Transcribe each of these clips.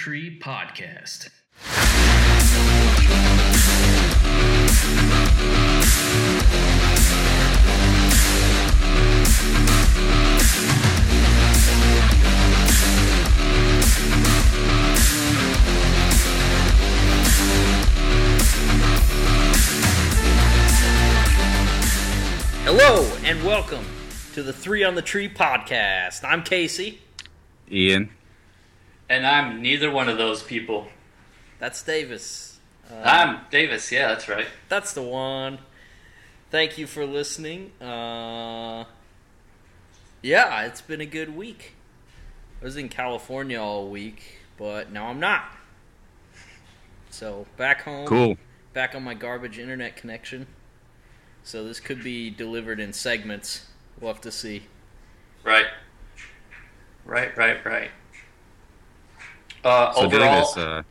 the Tree podcast. Hello and welcome to the Three on the Tree podcast. I'm Casey. Ian. And I'm neither one of those people. That's Davis. I'm Davis. Yeah, that's right. That's the one. Thank you for listening. Uh, yeah, it's been a good week. I was in California all week, but now I'm not. So back home, Cool. back on my garbage internet connection. So this could be delivered in segments. We'll have to see. Right. Right. Right. Right. Uh, So overall, Davis, uh,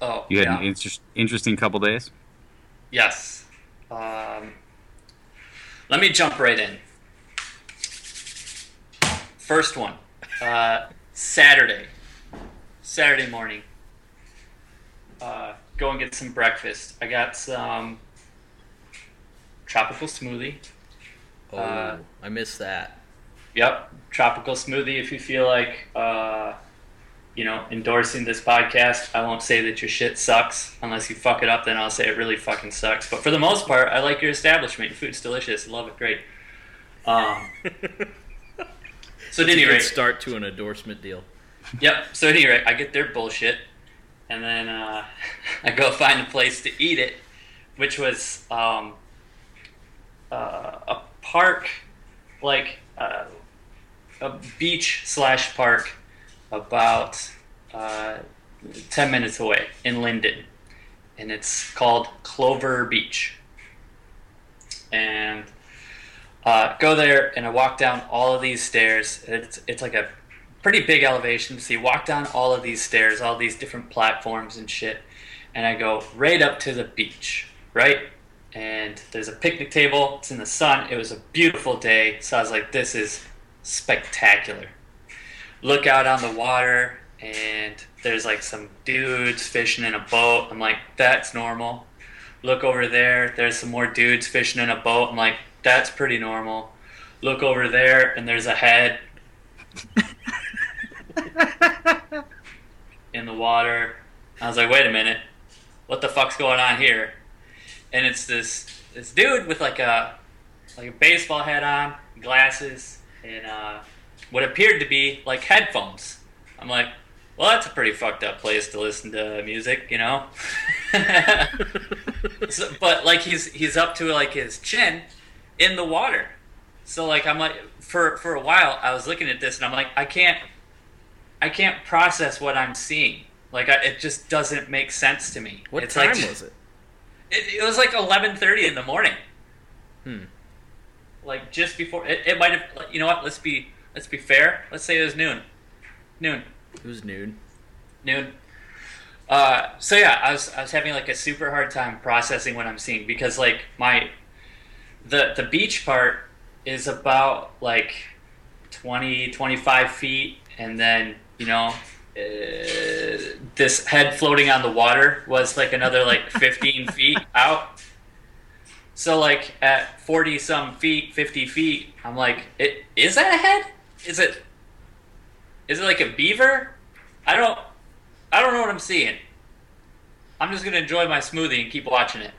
oh, you had yeah. an inter- interesting couple days. yes. Um, let me jump right in. First one, uh, Saturday. Saturday morning. Uh, go and get some breakfast. I got some tropical smoothie. Oh, Uh, I missed that. Yep, tropical smoothie. If you feel like, uh, you know, endorsing this podcast, I won't say that your shit sucks unless you fuck it up. Then I'll say it really fucking sucks. But for the most part, I like your establishment. Your food's delicious. Love it. Great. Um, so at any rate, start to an endorsement deal. Yep. So at any rate, I get their bullshit, and then uh, I go find a place to eat it, which was um, uh, a park, like uh, a beach slash park, about uh, ten minutes away in Linden, and it's called Clover Beach. And uh, go there, and I walk down all of these stairs. It's it's like a pretty big elevation. So you walk down all of these stairs, all these different platforms and shit, and I go right up to the beach, right? And there's a picnic table. It's in the sun. It was a beautiful day, so I was like, "This is spectacular." Look out on the water, and there's like some dudes fishing in a boat. I'm like, "That's normal." Look over there. There's some more dudes fishing in a boat. I'm like, "That's pretty normal." Look over there, and there's a head in the water. I was like, wait a minute, what the fuck's going on here? And it's this this dude with like a like a baseball hat on, glasses, and uh, what appeared to be like headphones. I'm like, well, that's a pretty fucked up place to listen to music, you know. so, but like he's he's up to like his chin in the water. So like I'm like for for a while I was looking at this and I'm like I can't I can't process what I'm seeing. Like I, it just doesn't make sense to me. What it's time like, was it? It, it was like 11:30 in the morning. Hmm. Like just before it, it might have. You know what? Let's be let's be fair. Let's say it was noon. Noon. It was noon. Noon. Uh, so yeah, I was I was having like a super hard time processing what I'm seeing because like my the the beach part is about like 20 25 feet and then you know uh, this head floating on the water was like another like 15 feet out so like at 40 some feet 50 feet i'm like it, is that a head is it is it like a beaver i don't i don't know what i'm seeing i'm just gonna enjoy my smoothie and keep watching it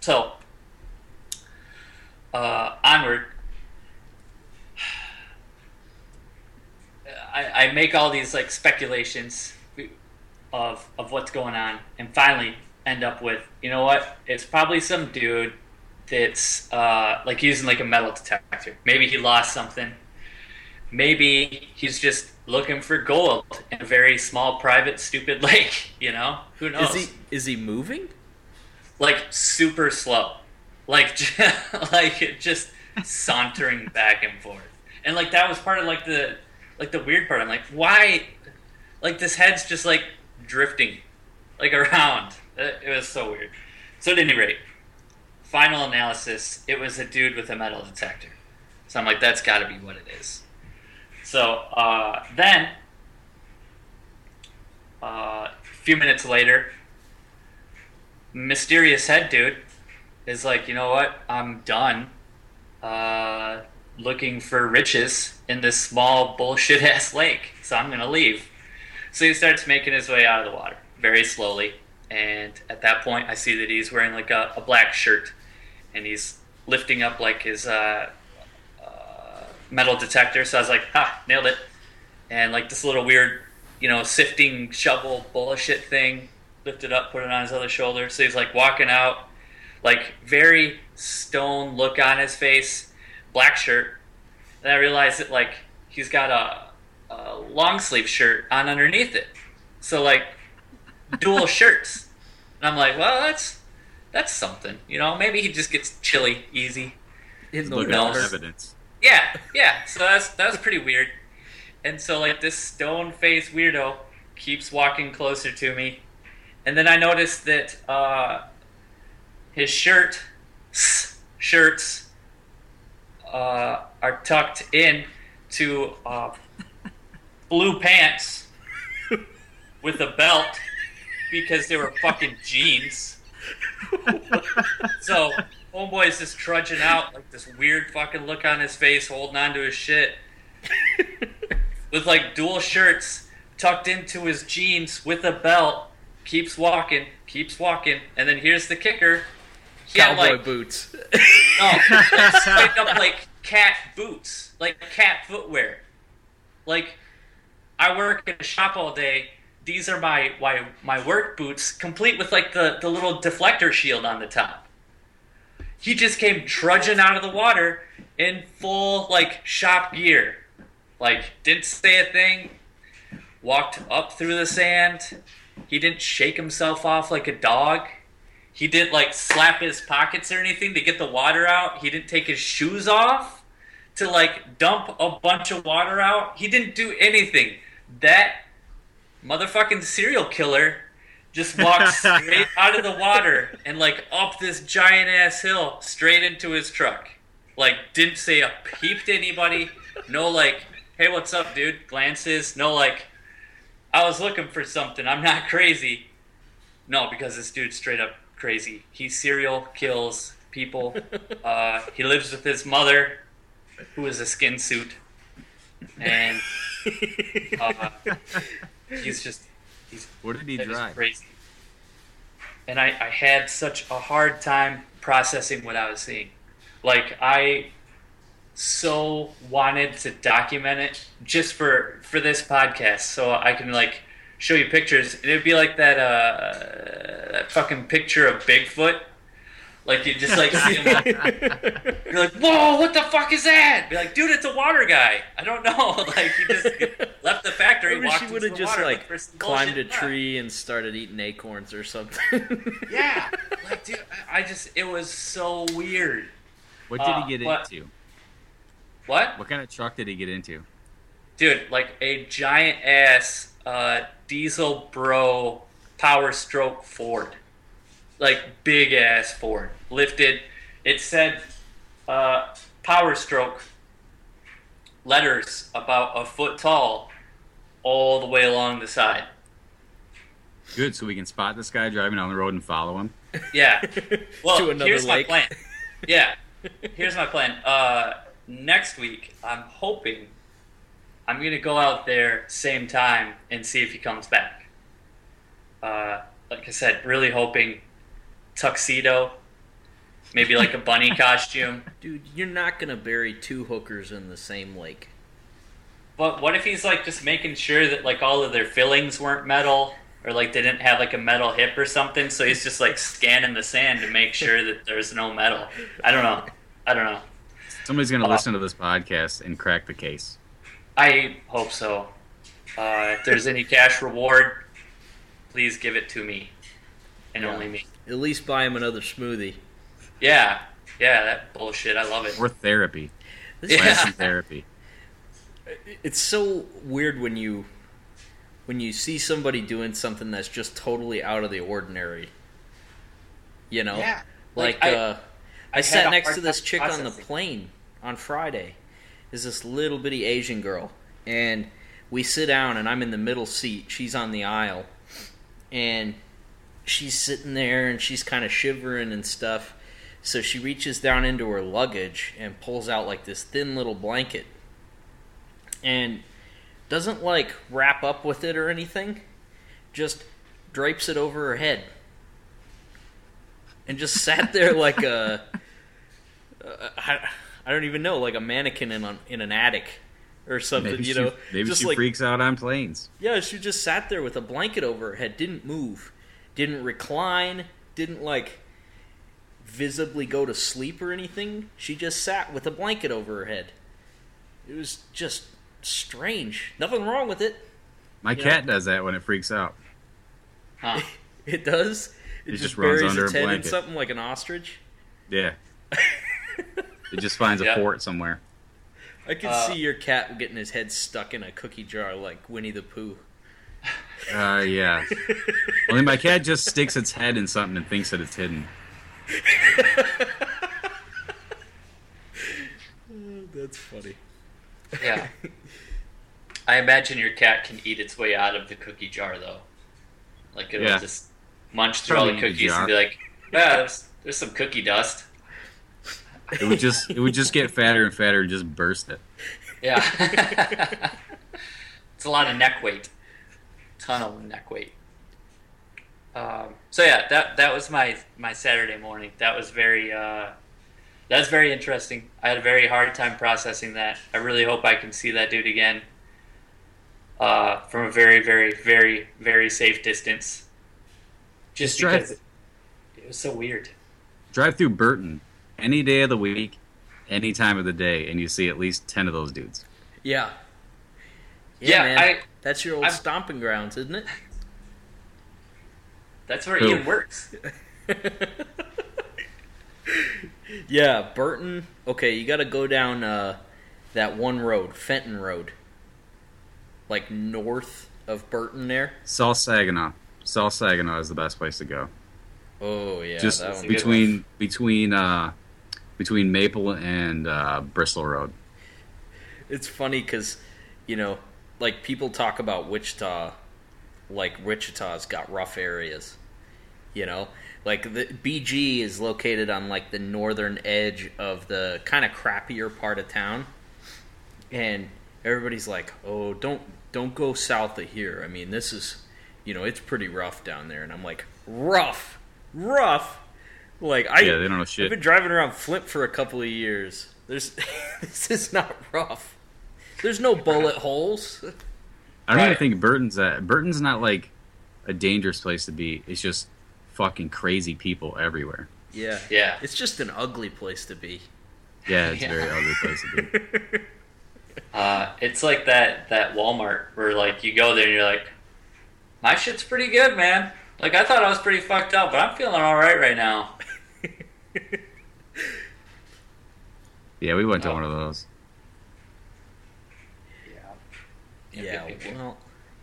so uh, onward I, I make all these like speculations of of what's going on, and finally end up with you know what? It's probably some dude that's uh, like using like a metal detector. Maybe he lost something. Maybe he's just looking for gold in a very small, private, stupid lake. You know, who knows? Is he is he moving? like super slow, like like just sauntering back and forth. And like that was part of like the like the weird part. I'm like, why? Like this head's just like drifting, like around. It, it was so weird. So at any rate, final analysis, it was a dude with a metal detector. So I'm like, that's got to be what it is. So uh, then uh, a few minutes later, mysterious head dude is like, you know what? I'm done uh, looking for riches in this small bullshit ass lake, so I'm gonna leave. So he starts making his way out of the water very slowly, and at that point, I see that he's wearing like a, a black shirt, and he's lifting up like his uh, metal detector. So I was like, "Ha, nailed it!" And like this little weird, you know, sifting shovel bullshit thing, lifted up, put it on his other shoulder. So he's like walking out, like very stone look on his face, black shirt. And I realized that like he's got a, a long sleeve shirt on underneath it. So like dual shirts. And I'm like, well, that's that's something. You know, maybe he just gets chilly easy. In the Look knows? at water. evidence. Yeah, yeah. So that's that was pretty weird. And so like this stone faced weirdo keeps walking closer to me, and then I notice that uh, his shirt shirts uh, are tucked in to uh, blue pants with a belt because they were fucking jeans. So homeboy's just trudging out like this weird fucking look on his face, holding on to his shit, with like dual shirts tucked into his jeans with a belt. Keeps walking, keeps walking, and then here's the kicker. He had, Cowboy like, boots. like, straight up like cat boots, like cat footwear. Like I work in a shop all day. These are my my, my work boots, complete with like the, the little deflector shield on the top. He just came trudging out of the water in full like shop gear. Like didn't say a thing. Walked up through the sand. He didn't shake himself off like a dog. He didn't like slap his pockets or anything to get the water out. He didn't take his shoes off to like dump a bunch of water out. He didn't do anything. That motherfucking serial killer just walked straight out of the water and like up this giant ass hill straight into his truck. Like didn't say a peep to anybody. No like, hey, what's up, dude? Glances. No like, I was looking for something. I'm not crazy. No, because this dude's straight up crazy. He serial kills people. Uh, he lives with his mother, who is a skin suit, and uh, he's just he's What did he drive? crazy. And I, I had such a hard time processing what I was seeing. Like I so wanted to document it just for for this podcast so I can like show you pictures. It'd be like that uh that fucking picture of Bigfoot. Like you just like see him like, you're like, whoa, what the fuck is that? Be like, dude, it's a water guy. I don't know. Like he just left the factory, Maybe walked she into would the have just water, like looked for some climbed a tree and started eating acorns or something. Yeah, like dude, I I just it was so weird. What did Uh, he get what- into? What, What kind of truck did he get into? dude? Like a giant ass uh, diesel bro Power Stroke Ford, like big ass Ford, lifted. It said uh, Power Stroke letters about a foot tall, all the way along the side. Good, so we can spot this guy driving down the road and follow him. Yeah. Well, To another here's lake. my plan. Yeah. Here's my plan. Uh, next week, I'm hoping I'm gonna go out there same time and see if he comes back. Uh, like I said, really hoping tuxedo, maybe like a bunny costume. Dude, you're not gonna bury two hookers in the same lake. But what if he's like just making sure that like all of their fillings weren't metal, or like they didn't have like a metal hip or something? So he's just like scanning the sand to make sure that there's no metal. I don't know. I don't know. Somebody's gonna Uh, listen to this podcast and crack the case. I hope so. Uh, if there's any cash reward, please give it to me, and Yeah. only me. At least buy him another smoothie. Yeah, yeah, that bullshit. I love it. Or therapy. This Yeah. Some therapy. it's so weird when you when you see somebody doing something that's just totally out of the ordinary. You know, Yeah, like, like, I- uh, I, I sat next to this time chick on the plane on Friday. Is this little bitty Asian girl, and we sit down, and I'm in the middle seat. She's on the aisle, and she's sitting there and she's kind of shivering and stuff. So she reaches down into her luggage and pulls out like this thin little blanket and doesn't like wrap up with it or anything, just drapes it over her head and just sat there like a uh, I, I don't even know like a mannequin in an, in an attic or something Maybe you she, know maybe just she like freaks out on planes. yeah she just sat there with a blanket over her head didn't move didn't recline didn't like visibly go to sleep or anything she just sat with a blanket over her head it was just strange nothing wrong with it My Yeah. cat does that when it freaks out. Huh. it does it, It just, just runs buries under its a head in something like an ostrich Yeah. It just finds a Yeah. fort somewhere. I can Uh, see your cat getting his head stuck in a cookie jar like Winnie the Pooh. Uh, yeah. Only my cat just sticks its head in something and thinks that it's hidden. That's funny. Yeah. I imagine your cat can eat its way out of the cookie jar, though. Like it'll Yeah. just munch through all the Probably eat the cookies jar. and be like, "Yeah, there's, there's some cookie dust." It would just it would just get fatter and fatter and just burst it. Yeah. it's a lot of neck weight. Ton of neck weight. Um, so yeah, that that was my my Saturday morning. That was very uh, that was very interesting. I had a very hard time processing that. I really hope I can see that dude again. Uh, from a very, very, very, very safe distance. Just Just drive- because it, it was so weird. Drive through Burton any day of the week, any time of the day, and you see at least ten of those dudes. Yeah. Yeah, man. I- That's your old I'm- stomping grounds, isn't it? That's where Who? Ian works. yeah, Burton. Okay, you got to go down uh, that one road, Fenton Road, like north of Burton. There. South Saginaw. South Saginaw is the best place to go. Oh yeah, just that a one. good between between uh, between Maple and uh, Bristol Road. It's funny because, you know, like people talk about Wichita, like Wichita's got rough areas. You know, like the BG is located on like the northern edge of the kind of crappier part of town, and everybody's like, "Oh, don't don't go south of here." I mean, this is, you know, it's pretty rough down there, and I'm like, "Rough, rough." Like I, Yeah, they don't know shit. I've been driving around Flint for a couple of years. There's this is not rough. There's no bullet holes. I don't even think Burton's that. Burton's not like a dangerous place to be. It's just fucking crazy people everywhere. Yeah. Yeah. It's just an ugly place to be. Yeah, it's Yeah. a very ugly place to be. Uh, it's like that that Walmart where like you go there and you're like, my shit's pretty good, man. Like I thought I was pretty fucked up, but I'm feeling all right right now. Yeah, we went to Oh. one of those. Yeah. Yeah, well,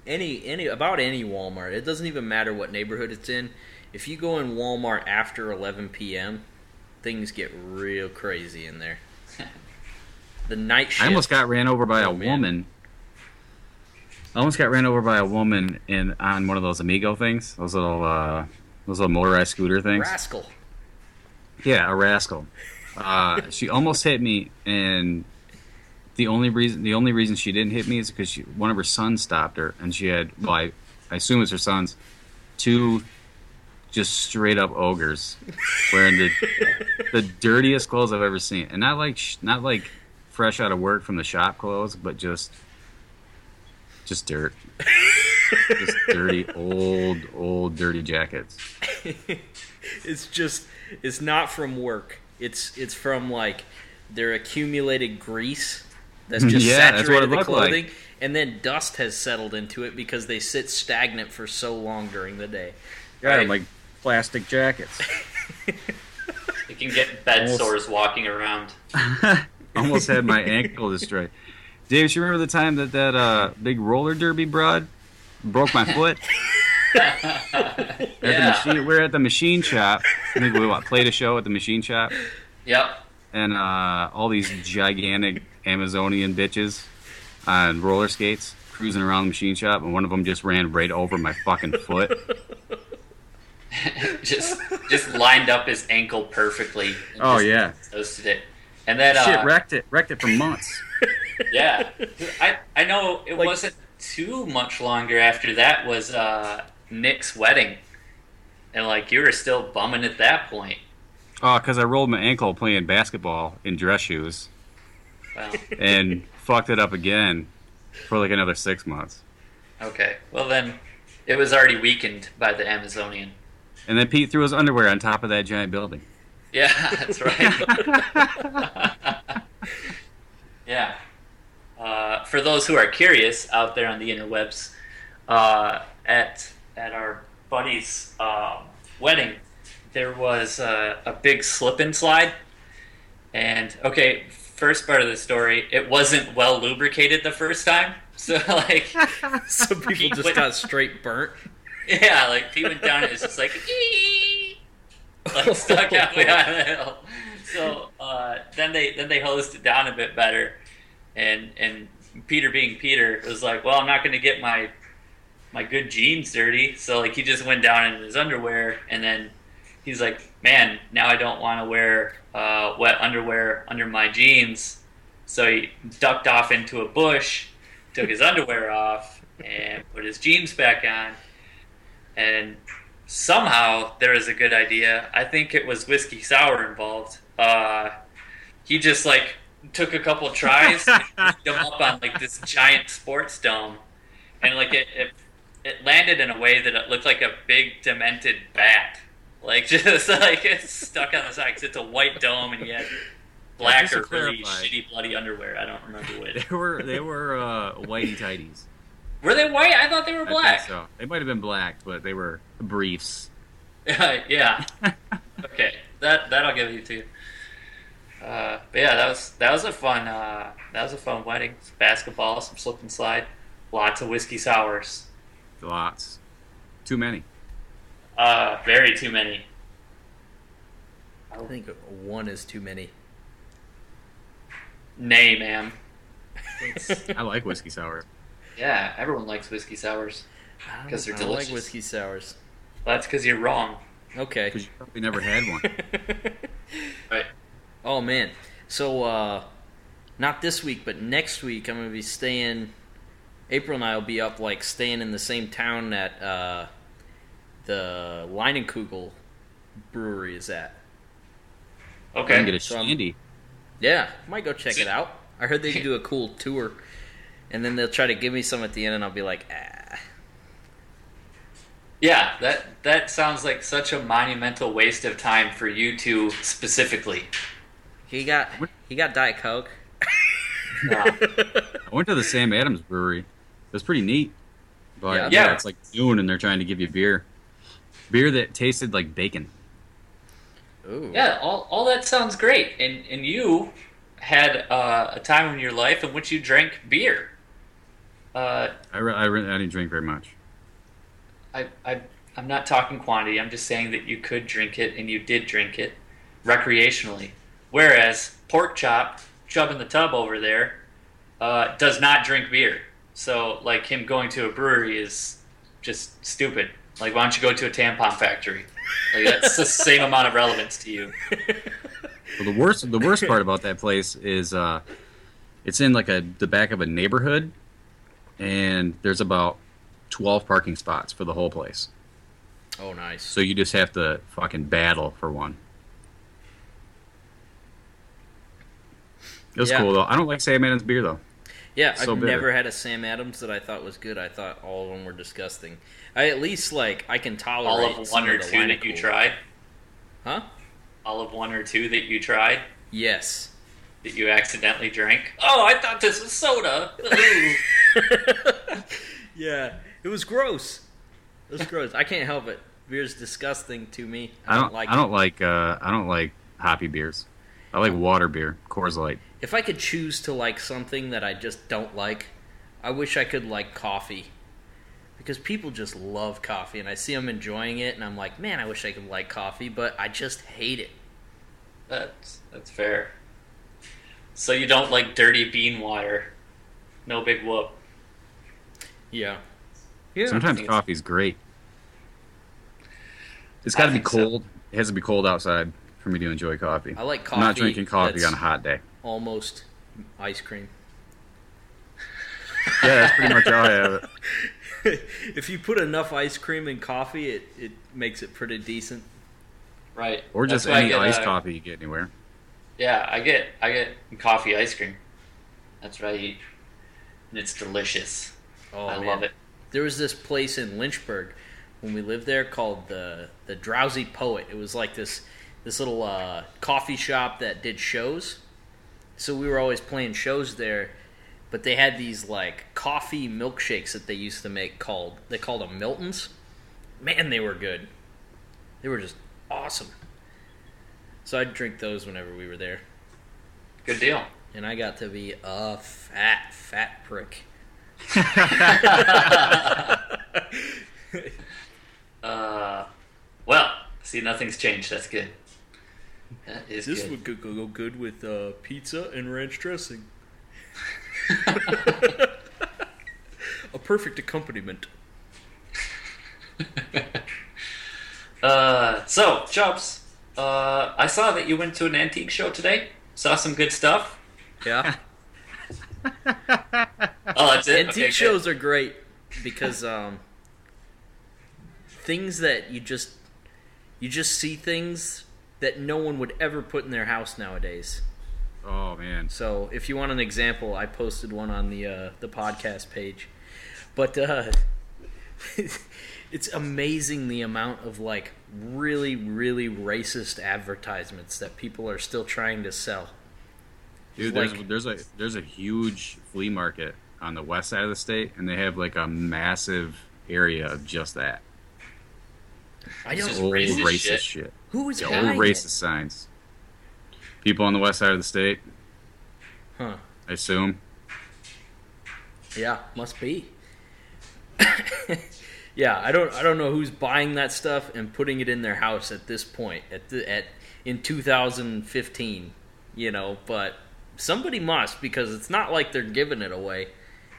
any any about any Walmart. It doesn't even matter what neighborhood it's in. If you go in Walmart after 11 p.m., things get real crazy in there. The night shift. I almost got ran over by Oh, a man. woman. I almost got ran over by a woman in on one of those Amigo things, those little uh, those little motorized scooter things. rascal. Yeah, a rascal. Uh, she almost hit me, and the only reason the only reason she didn't hit me is because one of her sons stopped her, and she had well, I, I assume it's her sons, two just straight up ogres wearing the the dirtiest clothes I've ever seen, and not like not like fresh out of work from the shop clothes, but just just dirt, just dirty old old dirty jackets. it's just it's not from work. It's it's from like their accumulated grease that's just Yeah, that's what saturated it the looked like. clothing, and then dust has settled into it because they sit stagnant for so long during the day. Got 'em Right. like plastic jackets. You can get bed Almost- sores walking around. Almost had my ankle destroyed. Dave, you remember the time that that uh, big roller derby broad broke my foot? At the yeah. machine, we are at the machine shop. I think we what, played a show at the machine shop, Yep. and uh, all these gigantic Amazonian bitches on roller skates cruising around the machine shop, and one of them just ran right over my fucking foot. just just lined up his ankle perfectly. and Oh, just yeah. toasted it. And then uh, Shit, wrecked it, wrecked it for months. yeah, I I know it Like- wasn't too much longer after that was uh, Nick's wedding, and like you were still bumming at that point. Oh, because I rolled my ankle playing basketball in dress shoes And fucked it up again for like another six months. okay, well then it was already weakened by the Amazonian. And then Pete threw his underwear on top of that giant building. Yeah, that's right. yeah. Uh, for those who are curious out there on the interwebs, uh, at at our buddy's um, wedding, there was uh, a big slip and slide. And okay, first part of the story, it wasn't well lubricated the first time, so like so people just went- got straight burnt. yeah, like he went down and it's just like like stuck halfway on the hill. So uh, then they then they hosed it down a bit better, and and Peter being Peter was like, well, I'm not going to get my my good jeans dirty. So like he just went down in his underwear, and then he's like, man, now I don't want to wear uh, wet underwear under my jeans. So he ducked off into a bush, took his underwear off, and put his jeans back on. And somehow there was a good idea. I think it was whiskey sour involved. Uh, he just like took a couple tries, up on like this giant sports dome, and like it, it it landed in a way that it looked like a big demented bat. Like just like it's stuck on the side because it's a white dome and he had black to or really shitty bloody underwear. I don't remember which. They were they were uh, whitey tighties. Were they white? I thought they were black. so they might have been black, but they were briefs. yeah. Okay, that that I'll give you too. Uh, but yeah, that was that was a fun uh, that was a fun wedding. Some basketball, some slip and slide, lots of whiskey sours. Lots, too many. Uh, very too many. I think one is too many. Nay, ma'am. I like whiskey sour. Yeah, everyone likes whiskey sours. 'Cause they're I don't like whiskey sours. That's because you're wrong. Okay. Because you probably never had one. Right. oh man. So uh not this week, but next week I'm gonna be staying April and I will be up like staying in the same town that uh the Leinenkugel brewery is at. Okay. I can get Okay. a So I'm- Yeah, might go check it out. I heard they do a cool tour, and then they'll try to give me some at the end, and I'll be like, ah. Yeah, that that sounds like such a monumental waste of time for you two specifically. He got he got Diet Coke. Yeah. I went to the Sam Adams Brewery. It was pretty neat. But Yeah. yeah, Yeah. it's like noon and they're trying to give you beer. Beer that tasted like bacon. Ooh. Yeah, all, all that sounds great. And and you had uh, a time in your life in which you drank beer. Uh, I, re- I, re- I didn't drink very much. I, I I'm not talking quantity. I'm just saying that you could drink it and you did drink it recreationally. Whereas pork chop, chub in the tub over there, uh, does not drink beer. So like him going to a brewery is just stupid. Like why don't you go to a tampon factory? Like that's the same amount of relevance to you. Well, the worst the worst part about that place is uh, it's in like a the back of a neighborhood, and there's about twelve parking spots for the whole place. Oh, nice. So you just have to fucking battle for one. It was Yeah. cool though. I don't like Sam Adams beer though. Yeah, So I've bitter. never had a Sam Adams that I thought was good. I thought all of them were disgusting. I at least like I can tolerate All of some one or the two that you Leinenkugel. tried. Huh? All of one or two that you tried Yes. that you accidentally drank. Oh, I thought this was soda. Yeah, it was gross. It was gross. I can't help it. Beer's disgusting to me. I don't like I don't like uh, I don't like hoppy beers. I like water beer, Coors Light. If I could choose to like something that I just don't like, I wish I could like coffee. Because people just love coffee, and I see them enjoying it, and I'm like, man, I wish I could like coffee, but I just hate it. That's that's fair. So you don't like dirty bean water? No big whoop. Yeah. Yeah. Sometimes think it's- coffee's great. It's got to be think so. cold. It has to be cold outside for me to enjoy coffee. I like I'm coffee. not drinking coffee that's on a hot day. Almost ice cream. Yeah, that's pretty much how I have it. if you put enough ice cream in coffee, it, it makes it pretty decent. Right. Or That's just why any get, iced uh, coffee you get anywhere. Yeah, I get I get coffee ice cream. That's what I eat, and it's delicious. Oh, I man. love it. There was this place in Lynchburg when we lived there called the the Drowsy Poet. It was like this this little uh, coffee shop that did shows. So we were always playing shows there, but they had these like coffee milkshakes that they used to make called they called them Miltons. Man, they were good. They were just awesome. So I'd drink those whenever we were there, Good deal. and I got to be a fat fat prick. Uh, well, see, nothing's changed. That's good. That is This good. would go, go, go good with uh, pizza and ranch dressing. A perfect accompaniment. Uh, so, Chubbs, uh, I saw that you went to an antique show today. Saw some good stuff. Yeah. Oh, that's it. Antique Okay, good. shows are great because um, things that you just you just see things that no one would ever put in their house nowadays. Oh man, So if you want an example, I posted one on the uh, the podcast page. But uh, it's amazing the amount of like really really racist advertisements that people are still trying to sell. dude, Like- there's there's a there's a huge flea market on the west side of the state, and they have like a massive area of just that I don't. just racist racist, shit. shit. who is old racist signs. People on the west side of the state. Huh? I assume. Yeah, must be. yeah, I don't. I don't know who's buying that stuff and putting it in their house at this point. At the, at in 2015, you know, but somebody must because it's not like they're giving it away.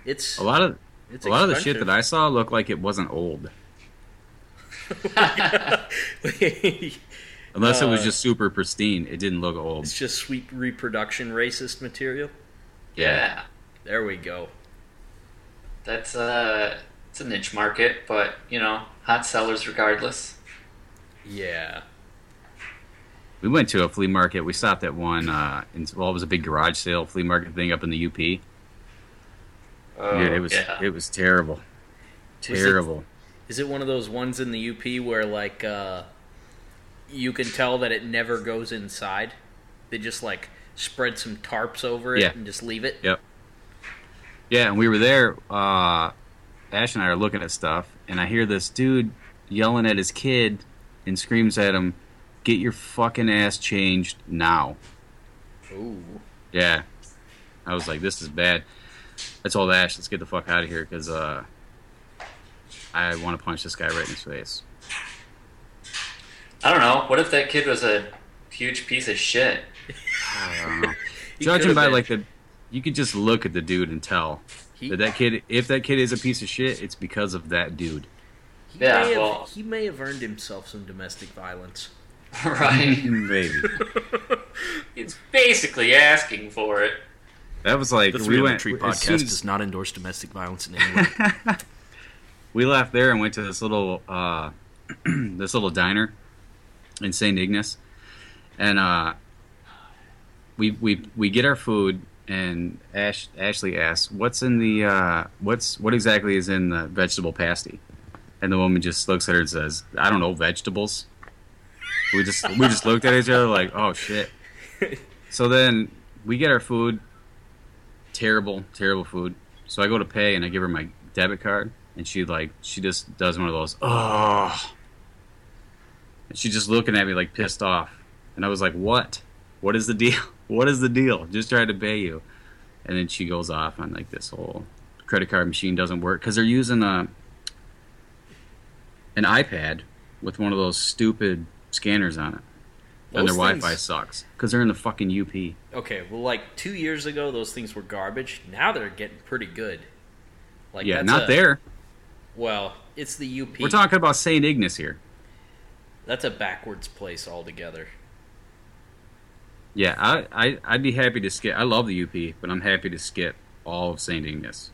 It's A lot of it's a lot of the shit that I saw looked like it wasn't old, unless it was Uh, just super pristine. It didn't look old. it's just sweet reproduction racist material. Yeah, There we go. that's uh, it's a niche market, but you know, hot sellers regardless. Yeah. We went to a flea market. We stopped at one. Uh, in, well, it was a big garage sale flea market thing up in the UP. Oh, Dude, it was yeah. it was terrible, terrible. Is it one of those ones in the UP where like uh, you can tell that it never goes inside? They just like spread some tarps over it Yeah. and just leave it. Yep. Yeah, and we were there. Uh, Ash and I are looking at stuff, and I hear this dude yelling at his kid and screams at him, "Get your fucking ass changed now!" Ooh. Yeah, I was like, "This is bad." I told Ash, "Let's get the fuck out of here," because uh, I want to punch this guy right in his face. I don't know. What if that kid was a huge piece of shit? I don't know. Judging by been. like the, you could just look at the dude and tell He- that that kid, if that kid is a piece of shit, it's because of that dude. He Yeah, may have, well- he may have earned himself some domestic violence. right? Maybe. it's basically asking for it. That was like The we Three on went. Tree podcast soon as does not endorse domestic violence in any way. we left there and went to this little uh, this little diner in St. Ignace, and uh, we we we get our food. And Ash Ashley asks, "What's in the uh, what's what exactly is in the vegetable pasty?" And the woman just looks at her and says, "I don't know, vegetables." We just we just looked at each other like, "Oh shit." So then we get our food. Terrible, terrible food. So I go to pay and I give her my debit card, and she like she just does one of those oh, and she's just looking at me like pissed off, and I was like, what? What is the deal? What is the deal? Just tried to pay you, and then she goes off on like this whole credit card machine doesn't work because they're using a an iPad with one of those stupid scanners on it, and their things- Wi-Fi sucks because they're in the fucking UP. okay, well, like two years ago, those things were garbage. Now they're getting pretty good. Like yeah, not a- there. Well, it's the UP. We're talking about St. Ignace here. That's a backwards place altogether. Yeah, I, I I'd be happy to skip. I love the UP, but I'm happy to skip all of St. Ignace.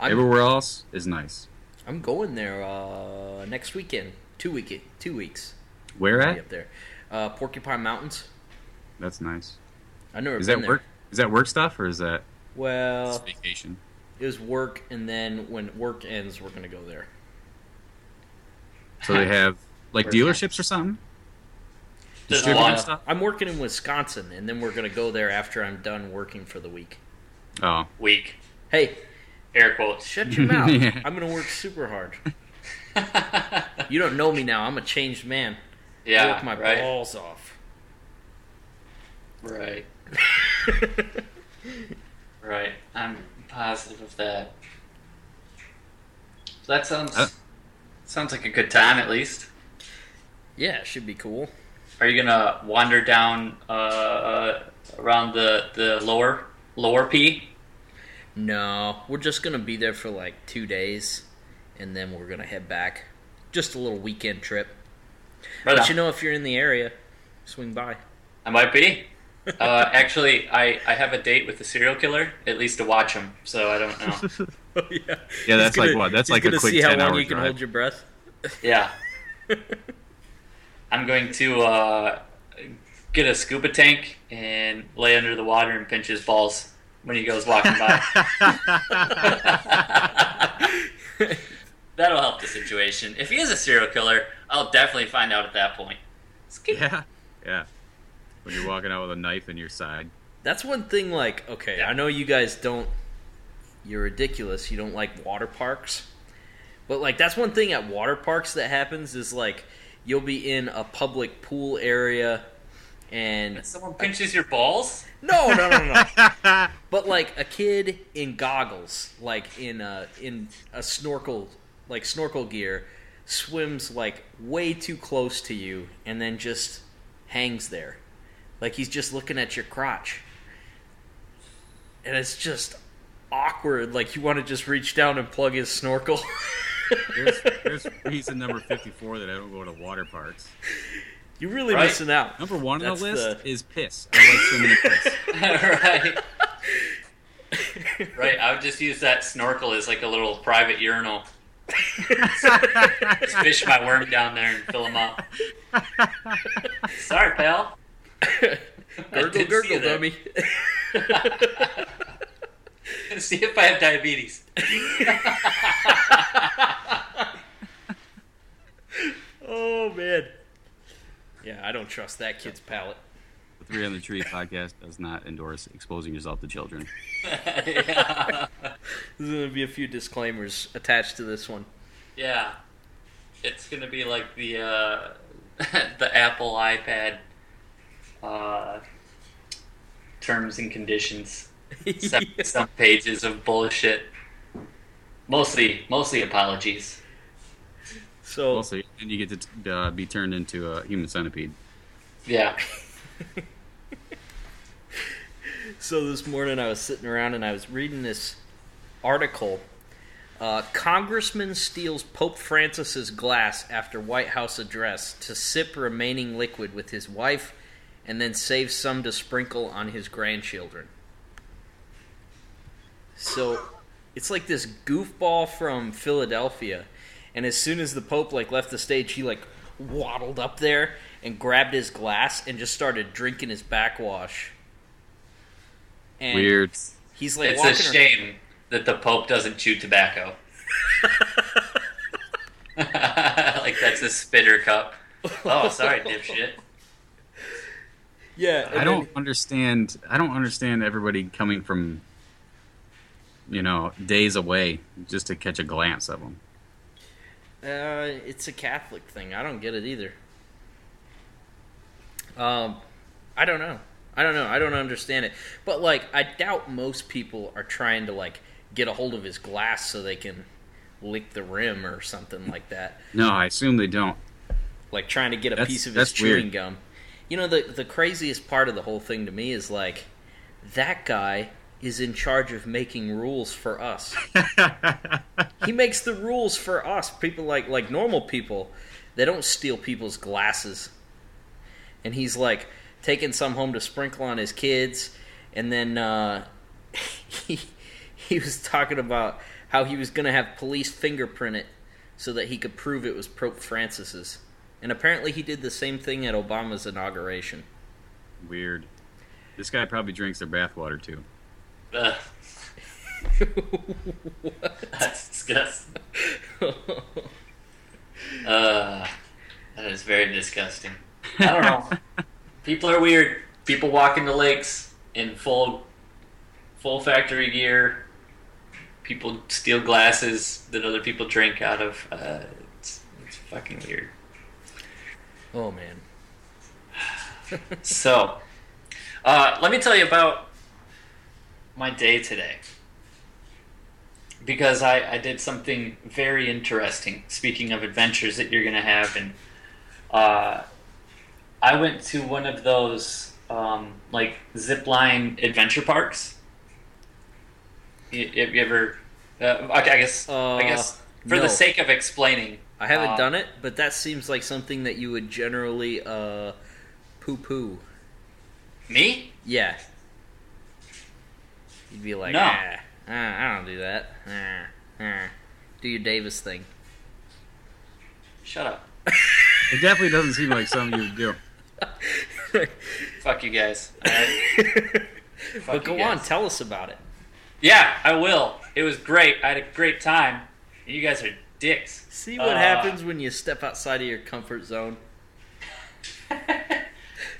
I'm, Everywhere else is nice. I'm going there uh, next weekend. Two week, two weeks. Where at? up there. Uh, Porcupine Mountains. That's nice. I never Is that there. work? Is that work stuff or is that Well, vacation? it was work, and then when work ends, we're gonna go there. So they have like Work. dealerships or something. Just Distributing one. stuff. I'm working in Wisconsin, and then we're gonna go there after I'm done working for the week. Oh, Week. Hey, Air quotes. shut your mouth! Yeah. I'm gonna work super hard. You don't know me now. I'm a changed man. Yeah, I yeah, work my right. balls off. Right. Right. I'm positive of that. That sounds Uh. sounds like a good time at least. Yeah, it should be cool. Are you gonna wander down uh, uh, around the the lower lower P? No, we're just gonna be there for like two days, and then we're gonna head back. Just a little weekend trip. Right But on. you know, if you're in the area, swing by. I might be. Uh, actually, I, I have a date with the serial killer, at least to watch him. So I don't know. Oh yeah. Yeah, that's like what? That's like a gonna quick see how 10 long hour you can drive. hold your breath. Yeah. I'm going to uh, get a scuba tank and lay under the water and pinch his balls when he goes walking by. That'll help the situation. If he is a serial killer, I'll definitely find out at that point. Yeah, yeah. When you're walking out with a knife in your side. That's one thing. Like, okay, I know you guys don't. You're ridiculous. You don't like water parks, but like that's one thing at water parks that happens is like you'll be in a public pool area, and Someone pinches your balls? no, no, no, no. But like a kid in goggles, like in a in a snorkel, like snorkel gear, swims like way too close to you, and then just hangs there, like he's just looking at your crotch, and it's just awkward. Like you want to just reach down and plug his snorkel. There's, there's reason number 54 that I don't go to water parks. You're really Right. missing out. Number one on the list the- is piss. I like swimming in piss. right. right. I would just use that snorkel as like a little private urinal. Just fish my worm down there and fill him up. Sorry, pal. I Gurgle, did see gurgle, dummy. See if I have diabetes. Oh man. Yeah, I don't trust that kid's palate. The Three on the Tree podcast does not endorse exposing yourself to children. yeah. There's gonna be a few disclaimers attached to this one. yeah. It's gonna be like the uh, the Apple iPad uh, terms and conditions. Some, some pages of bullshit. Mostly, mostly apologies. So Also, then you get to uh, be turned into a human centipede. Yeah. So this morning I was sitting around and I was reading this article. Uh, Congressman steals Pope Francis's glass after White House address to sip remaining liquid with his wife, and then save some to sprinkle on his grandchildren. So it's like this goofball from Philadelphia, and as soon as the Pope like left the stage, he like waddled up there and grabbed his glass and just started drinking his backwash. And Weird. He's like it's a walking ar- shame that the Pope doesn't chew tobacco. like that's a spitter cup. Oh, sorry, dipshit. Yeah, I don't understand. I don't understand everybody coming from, you know, days away just to catch a glance of them. Uh, it's a Catholic thing. I don't get it either. Um, I don't know. I don't know. I don't understand it. But like, I doubt most people are trying to like get a hold of his glass so they can lick the rim or something like that. No, I assume they don't. Like trying to get a That's- piece of his chewing weird. gum. You know, the the craziest part of the whole thing to me is like that guy is in charge of making rules for us. he makes the rules for us. People like like normal people, they don't steal people's glasses. And he's like taking some home to sprinkle on his kids, and then uh, he he was talking about how he was going to have police fingerprint it so that he could prove it was Pope Francis's. And apparently, he did the same thing at Obama's inauguration. Weird. This guy probably drinks their bathwater too. That's disgusting. Uh, that is very disgusting. I don't know. People are weird. People walk into lakes in full, full factory gear. People steal glasses that other people drink out of. Uh, it's, it's fucking weird. oh man. So, uh, let me tell you about my day today. Because I, I did something very interesting. Speaking of adventures that you're going to have, and uh, I went to one of those um, like zip line adventure parks. You, have you ever? Uh, okay, I guess. I guess for no. the sake of explaining, I haven't uh, done it, but that seems like something that you would generally uh, poo poo. me. Yeah. You'd be like, No. ah, ah, I don't do that. Ah. Do your Davis thing. Shut up. It definitely doesn't seem like something you would do. Fuck you guys. Alright? but you go on, tell us about it. Yeah, I will. It was great. I had a great time. You guys are dicks. See what Uh, happens when you step outside of your comfort zone.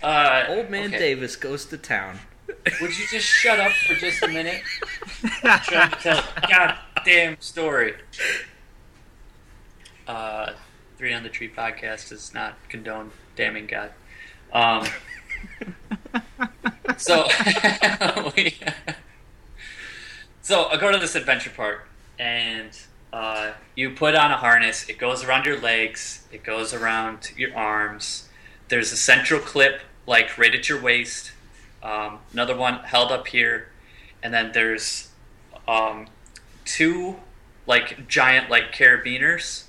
Uh, Old man okay. Davis goes to town. Would you just shut up for just a minute? I'm trying to tell a goddamn story. Uh, Three on the Tree podcast does not condone damning God. Um, so, we, so I go to this adventure park, and uh, you put on a harness. It goes around your legs. It goes around your arms. There's a central clip, like right at your waist. Um, another one held up here, and then there's um, two like giant like carabiners,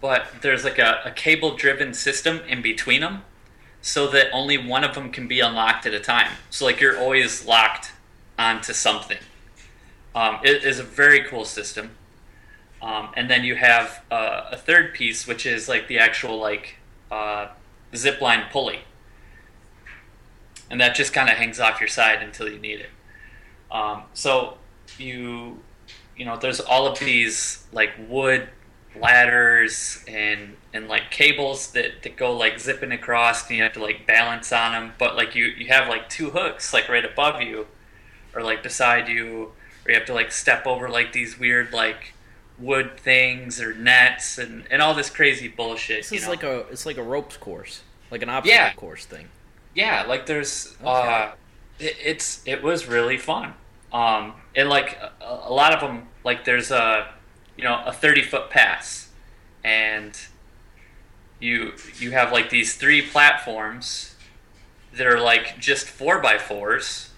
but there's like a, a cable driven system in between them, so that only one of them can be unlocked at a time. So like you're always locked onto something. Um, it is a very cool system. Um, and then you have uh, a third piece, which is like the actual like uh, zip line pulley, and that just kind of hangs off your side until you need it. Um, so you, you know, there's all of these like wood ladders and and like cables that, that go like zipping across, and you have to like balance on them. But like you you have like two hooks like right above you, or like beside you, or you have to like step over like these weird like wood things or nets and, and all this crazy bullshit. This you is know? like a it's like a ropes course, like an obstacle Yeah. course thing. Yeah, like there's Okay. uh, it, it's it was really fun. Um, and like a, a lot of them, like there's a you know a thirty foot pass, and you you have like these three platforms that are like just four by fours,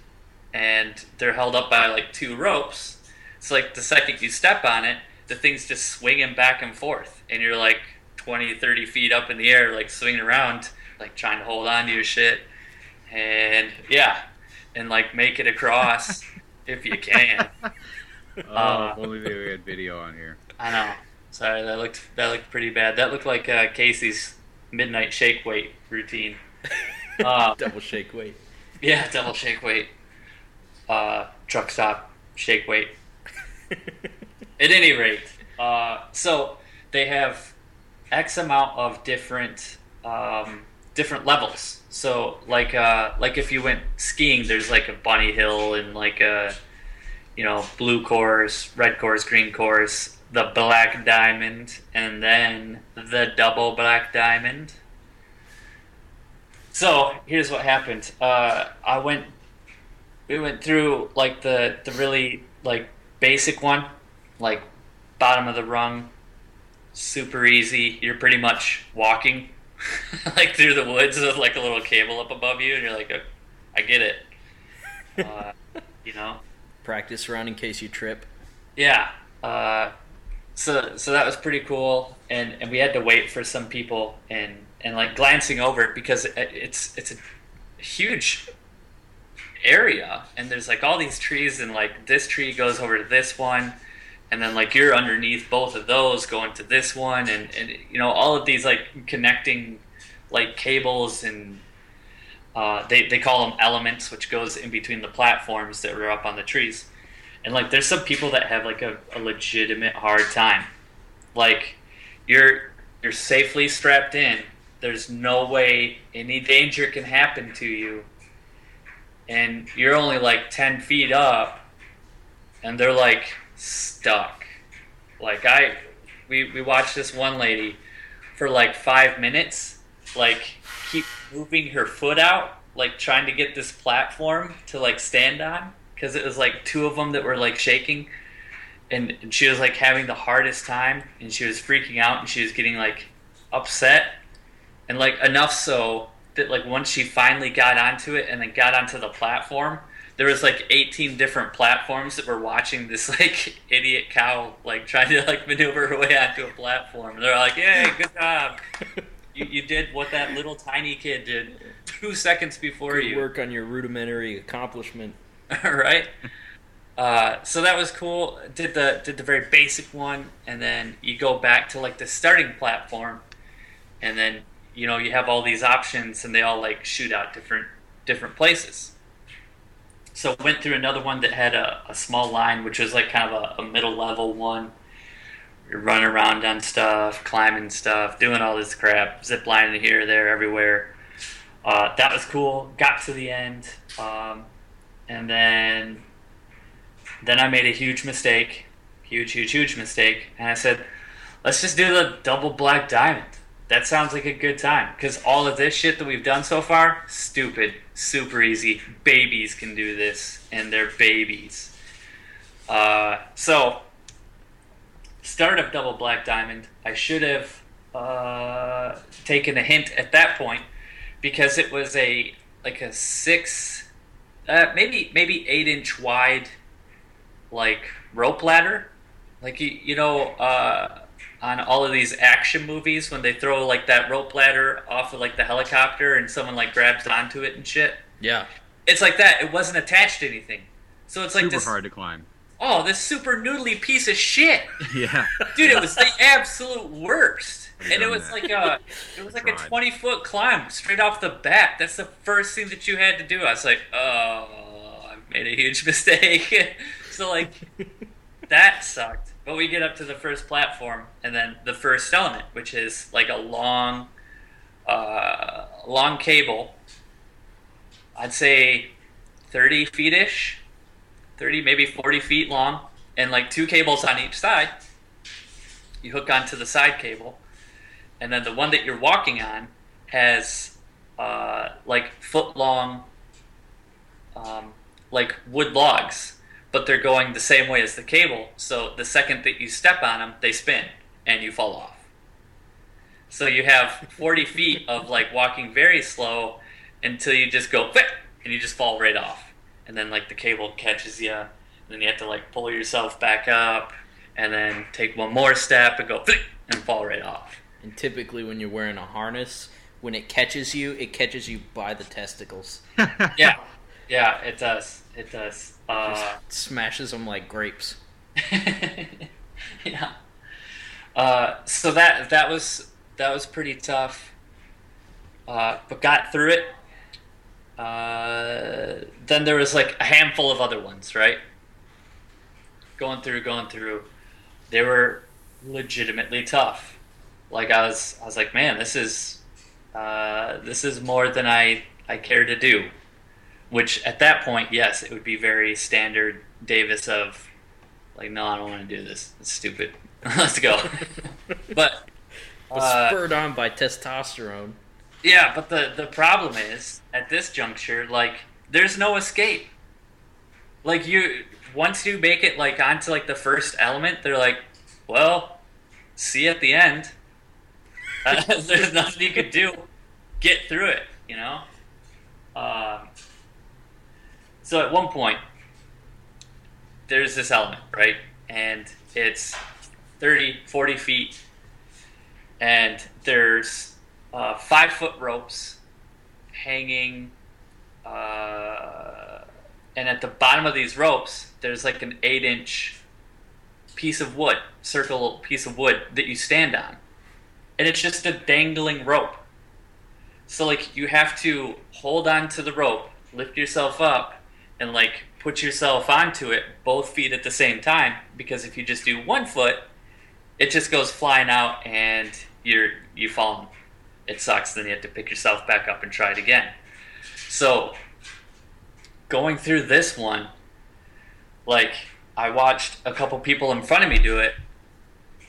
and they're held up by like two ropes. It's like the second you step on it, the thing's just swinging back and forth, and you're like 20, 30 feet up in the air, like swinging around, like trying to hold on to your shit. And yeah, and like make it across if you can. Oh, Uh, if only we had video on here. I know. Sorry, that looked that looked pretty bad. That looked like uh, Casey's midnight shake weight routine. Uh, Double shake weight. yeah, double shake weight. Uh, truck stop shake weight. At any rate, uh, so they have X amount of different um, different levels. So like uh, like if you went skiing, there's like a bunny hill and like a you know blue course, red course, green course, the black diamond, and then the double black diamond. So here's what happened. Uh, I went we went through like the the really like basic one, like bottom of the rung, super easy. You're pretty much walking like through the woods with like a little cable up above you, and you're like, "Oh, I get it. Uh, You know. Practice run in case you trip. Yeah. Uh, so so that was pretty cool, and and we had to wait for some people and and like glancing over because it, it's it's a huge area and there's like all these trees and like this tree goes over to this one and then like you're underneath both of those going to this one and and you know all of these like connecting like cables and uh, they, they call them elements which goes in between the platforms that were up on the trees. And like there's some people that have like a, a legitimate hard time. Like you're you're safely strapped in. There's no way any danger can happen to you. And you're only like 10 feet up and they're like stuck. Like i we, we watched this one lady for like five minutes like keep moving her foot out like trying to get this platform to like stand on because it was like two of them that were like shaking. And, and she was like having the hardest time and she was freaking out and she was getting like upset. And like enough so that like once she finally got onto it and then got onto the platform there was like 18 different platforms that were watching this like idiot cow like trying to like maneuver her way onto a platform and they're like yay good job you, you did what that little tiny kid did two seconds before Good you work on your rudimentary accomplishment. All right. Uh, so that was cool. Did the did the very basic one, and then you go back to like the starting platform, and then you know you have all these options, and they all like shoot out different different places. So went through another one that had a, a small line, which was like kind of a, a middle level one. Running around on stuff, climbing stuff, doing all this crap, zip lining here, there, everywhere. Uh, that was cool. Got to the end. Um, and then then I made a huge mistake, huge, huge, huge mistake, and I said, let's just do the double black diamond. That sounds like a good time because all of this shit that we've done so far, stupid, super easy. Babies can do this, and they're babies. Uh, so, start of double black diamond. I should have uh, taken a hint at that point because it was a like a six uh, maybe maybe eight inch wide like rope ladder like you, you know uh, on all of these action movies when they throw like that rope ladder off of like the helicopter and someone like grabs onto it and shit? Yeah. it's like that. It wasn't attached to anything. So it's like Super this hard to climb. oh this super noodly piece of shit. Yeah. dude it was the absolute worst. And it was that. like a it was like a 20 foot climb straight off the bat. That's the first thing that you had to do. I was like oh i made a huge mistake. So like that sucked but we get up to the first platform and then the first element which is like a long uh, long cable. I'd say 30 feet ish 30 maybe 40 feet long and like two cables on each side. You hook onto the side cable, and then the one that you're walking on has uh, like foot long, um, like wood logs, but they're going the same way as the cable. So the second that you step on them, they spin and you fall off. So you have 40 feet of like walking very slow until you just go "Whip," and you just fall right off, and then like the cable catches you, and then you have to like pull yourself back up and then take one more step and go "Flick," and fall right off. And typically, when you're wearing a harness, when it catches you, it catches you by the testicles. Yeah, yeah, it does. It does. Uh, Just smashes them like grapes. yeah. Uh, so that that was that was pretty tough, uh, but got through it. Uh, then there was like a handful of other ones, right? Going through, going through. They were legitimately tough. Like I was, I was like, man, this is uh, this is more than I I care to do. Which at that point, yes, it would be very standard Davis of like, no, I don't want to do this. It's stupid. Let's go. but uh, spurred on by testosterone. yeah, but the the problem is at this juncture, like, there's no escape. Like you, once you make it like onto like the first element, they're like, well, see you at the end. Uh, there's nothing you could do. Get through it, you know. Um, so at one point, there's this element, right? And it's 30, 40 feet, and there's uh, five foot ropes hanging, uh, and at the bottom of these ropes, there's like an eight inch piece of wood, circle piece of wood that you stand on. And it's just a dangling rope. So, like, you have to hold on to the rope, lift yourself up, and, like, put yourself onto it both feet at the same time. Because if you just do one foot, it just goes flying out and you're you fall. It sucks. Then you have to pick yourself back up and try it again. So, going through this one, like, I watched a couple people in front of me do it,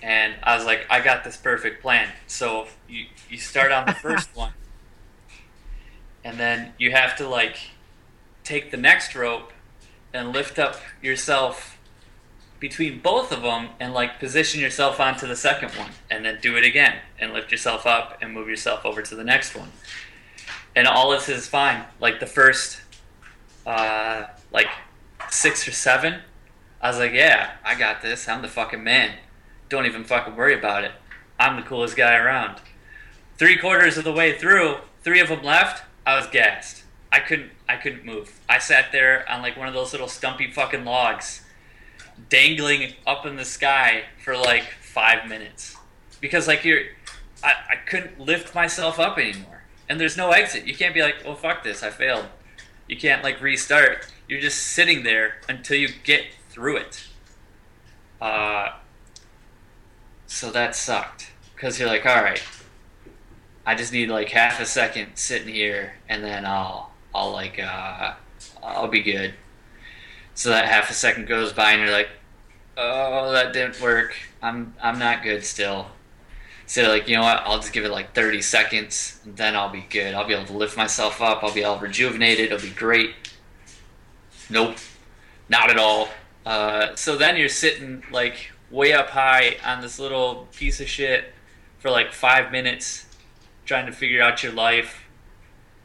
and I was like, I got this perfect plan. So you you start on the first one, and then you have to like take the next rope and lift up yourself between both of them and like position yourself onto the second one and then do it again and lift yourself up and move yourself over to the next one. And all this is fine. Like the first uh like six or seven i was like yeah i got this. I'm the fucking man. Don't even fucking worry about it. I'm the coolest guy around. Three quarters of the way through three of them left i was gassed. I couldn't i couldn't move. I sat there on like one of those little stumpy fucking logs dangling up in the sky for like five minutes. Because like you're I, I couldn't lift myself up anymore. And there's no exit. You can't be like oh fuck this i failed. You can't like restart. You're just sitting there until you get through it. Uh, so that sucked. Because you're like all right i just need like half a second sitting here and then i'll i'll like uh, i'll be good so that half a second goes by, and you're like, "Oh, that didn't work. I'm I'm not good still." So like, you know what? I'll just give it like 30 seconds, and then I'll be good. I'll be able to lift myself up. I'll be all rejuvenated. It'll be great. Nope, not at all. Uh, so then you're sitting like way up high on this little piece of shit for like five minutes, trying to figure out your life.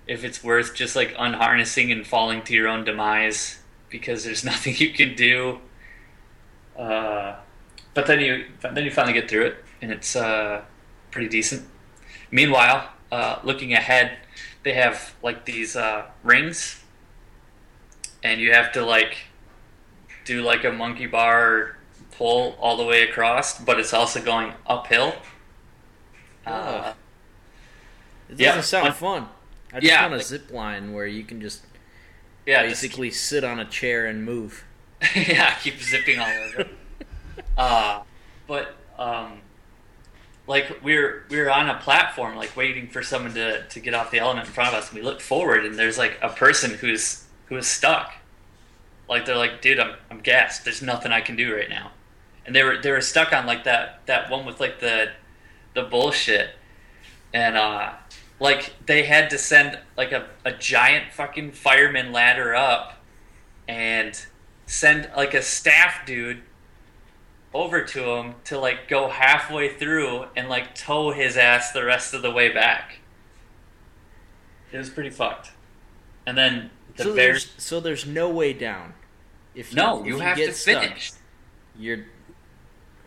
If it's worth just like unharnessing and falling to your own demise because there's nothing you can do. Uh, but then you then you finally get through it, and it's uh, pretty decent. Meanwhile, uh, looking ahead, they have like these uh, rings, and you have to like do like a monkey bar pull all the way across, but it's also going uphill. Uh, It doesn't Yeah, sound fun. I just Yeah, want a like- zip line where you can just yeah, just basically sit on a chair and move. yeah, keep zipping all over. uh, but um, like we're we're on a platform, like waiting for someone to, to get off the element in front of us, and we look forward, and there's like a person who's who is stuck. Like they're like, dude, I'm I'm gassed. There's nothing I can do right now, and they were they were stuck on like that that one with like the the bullshit, and uh, like they had to send like a, a giant fucking fireman ladder up and send like a staff dude over to him to like go halfway through and like tow his ass the rest of the way back. It was pretty fucked. And then the so bears. there's so there's no way down. If you, No, if you have get to stuck, finish. You're,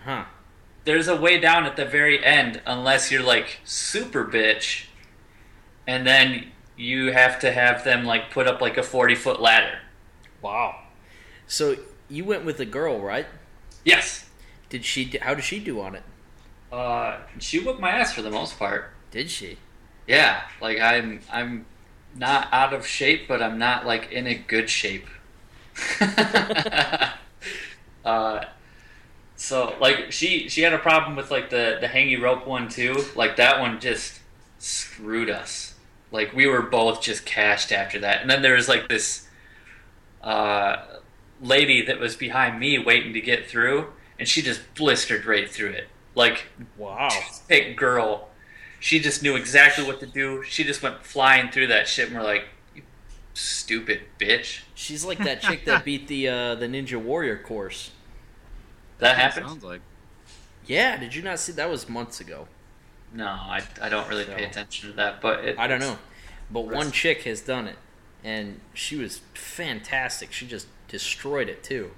huh? There's a way down at the very end unless you're like super bitch, and then you have to have them like put up like a forty foot ladder. Wow. So you went with a girl, right? Yes. Did she? How did she do on it? Uh, she whooped my ass for the most part. Did she? Yeah, like I'm I'm not out of shape, but I'm not like in a good shape. uh, so like she she had a problem with like the the hangy rope one too. Like that one just screwed us. Like we were both just cashed after that. And then there was like this uh, lady that was behind me waiting to get through, and she just blistered right through it. Like Wow. pick girl. She just knew exactly what to do. She just went flying through that shit, and we're like, "You stupid bitch." She's like that chick that beat the uh, the Ninja Warrior course. That happened? Sounds like. Yeah, did you not see that was months ago? No, I, I don't really pay attention to that, but it, I don't know. But Rest- one chick has done it and she was fantastic. She just destroyed it too.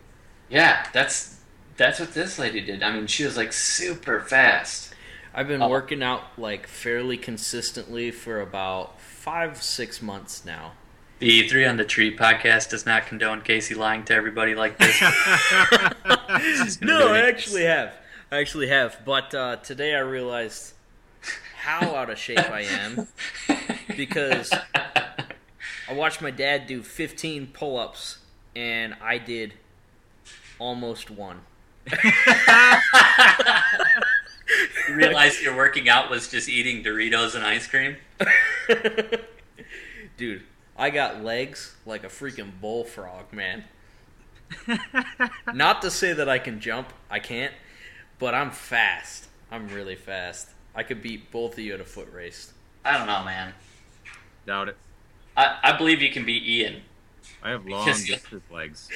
Yeah, that's that's what this lady did. I mean, she was like super fast. I've been Oh. working out like fairly consistently for about five, six months now. The Three on the Tree podcast does not condone Casey lying to everybody like this. no, I actually have. I actually have. But uh, today I realized how out of shape I am because I watched my dad do 15 pull ups and I did almost one. you realized your working out was just eating Doritos and ice cream. Dude, I got legs like a freaking bullfrog, man. Not to say that I can jump, I can't, but I'm fast. I'm really fast. I could beat both of you at a foot race. I don't know, man. Doubt it. I, I believe you can beat Ian. I have long Because- distance legs.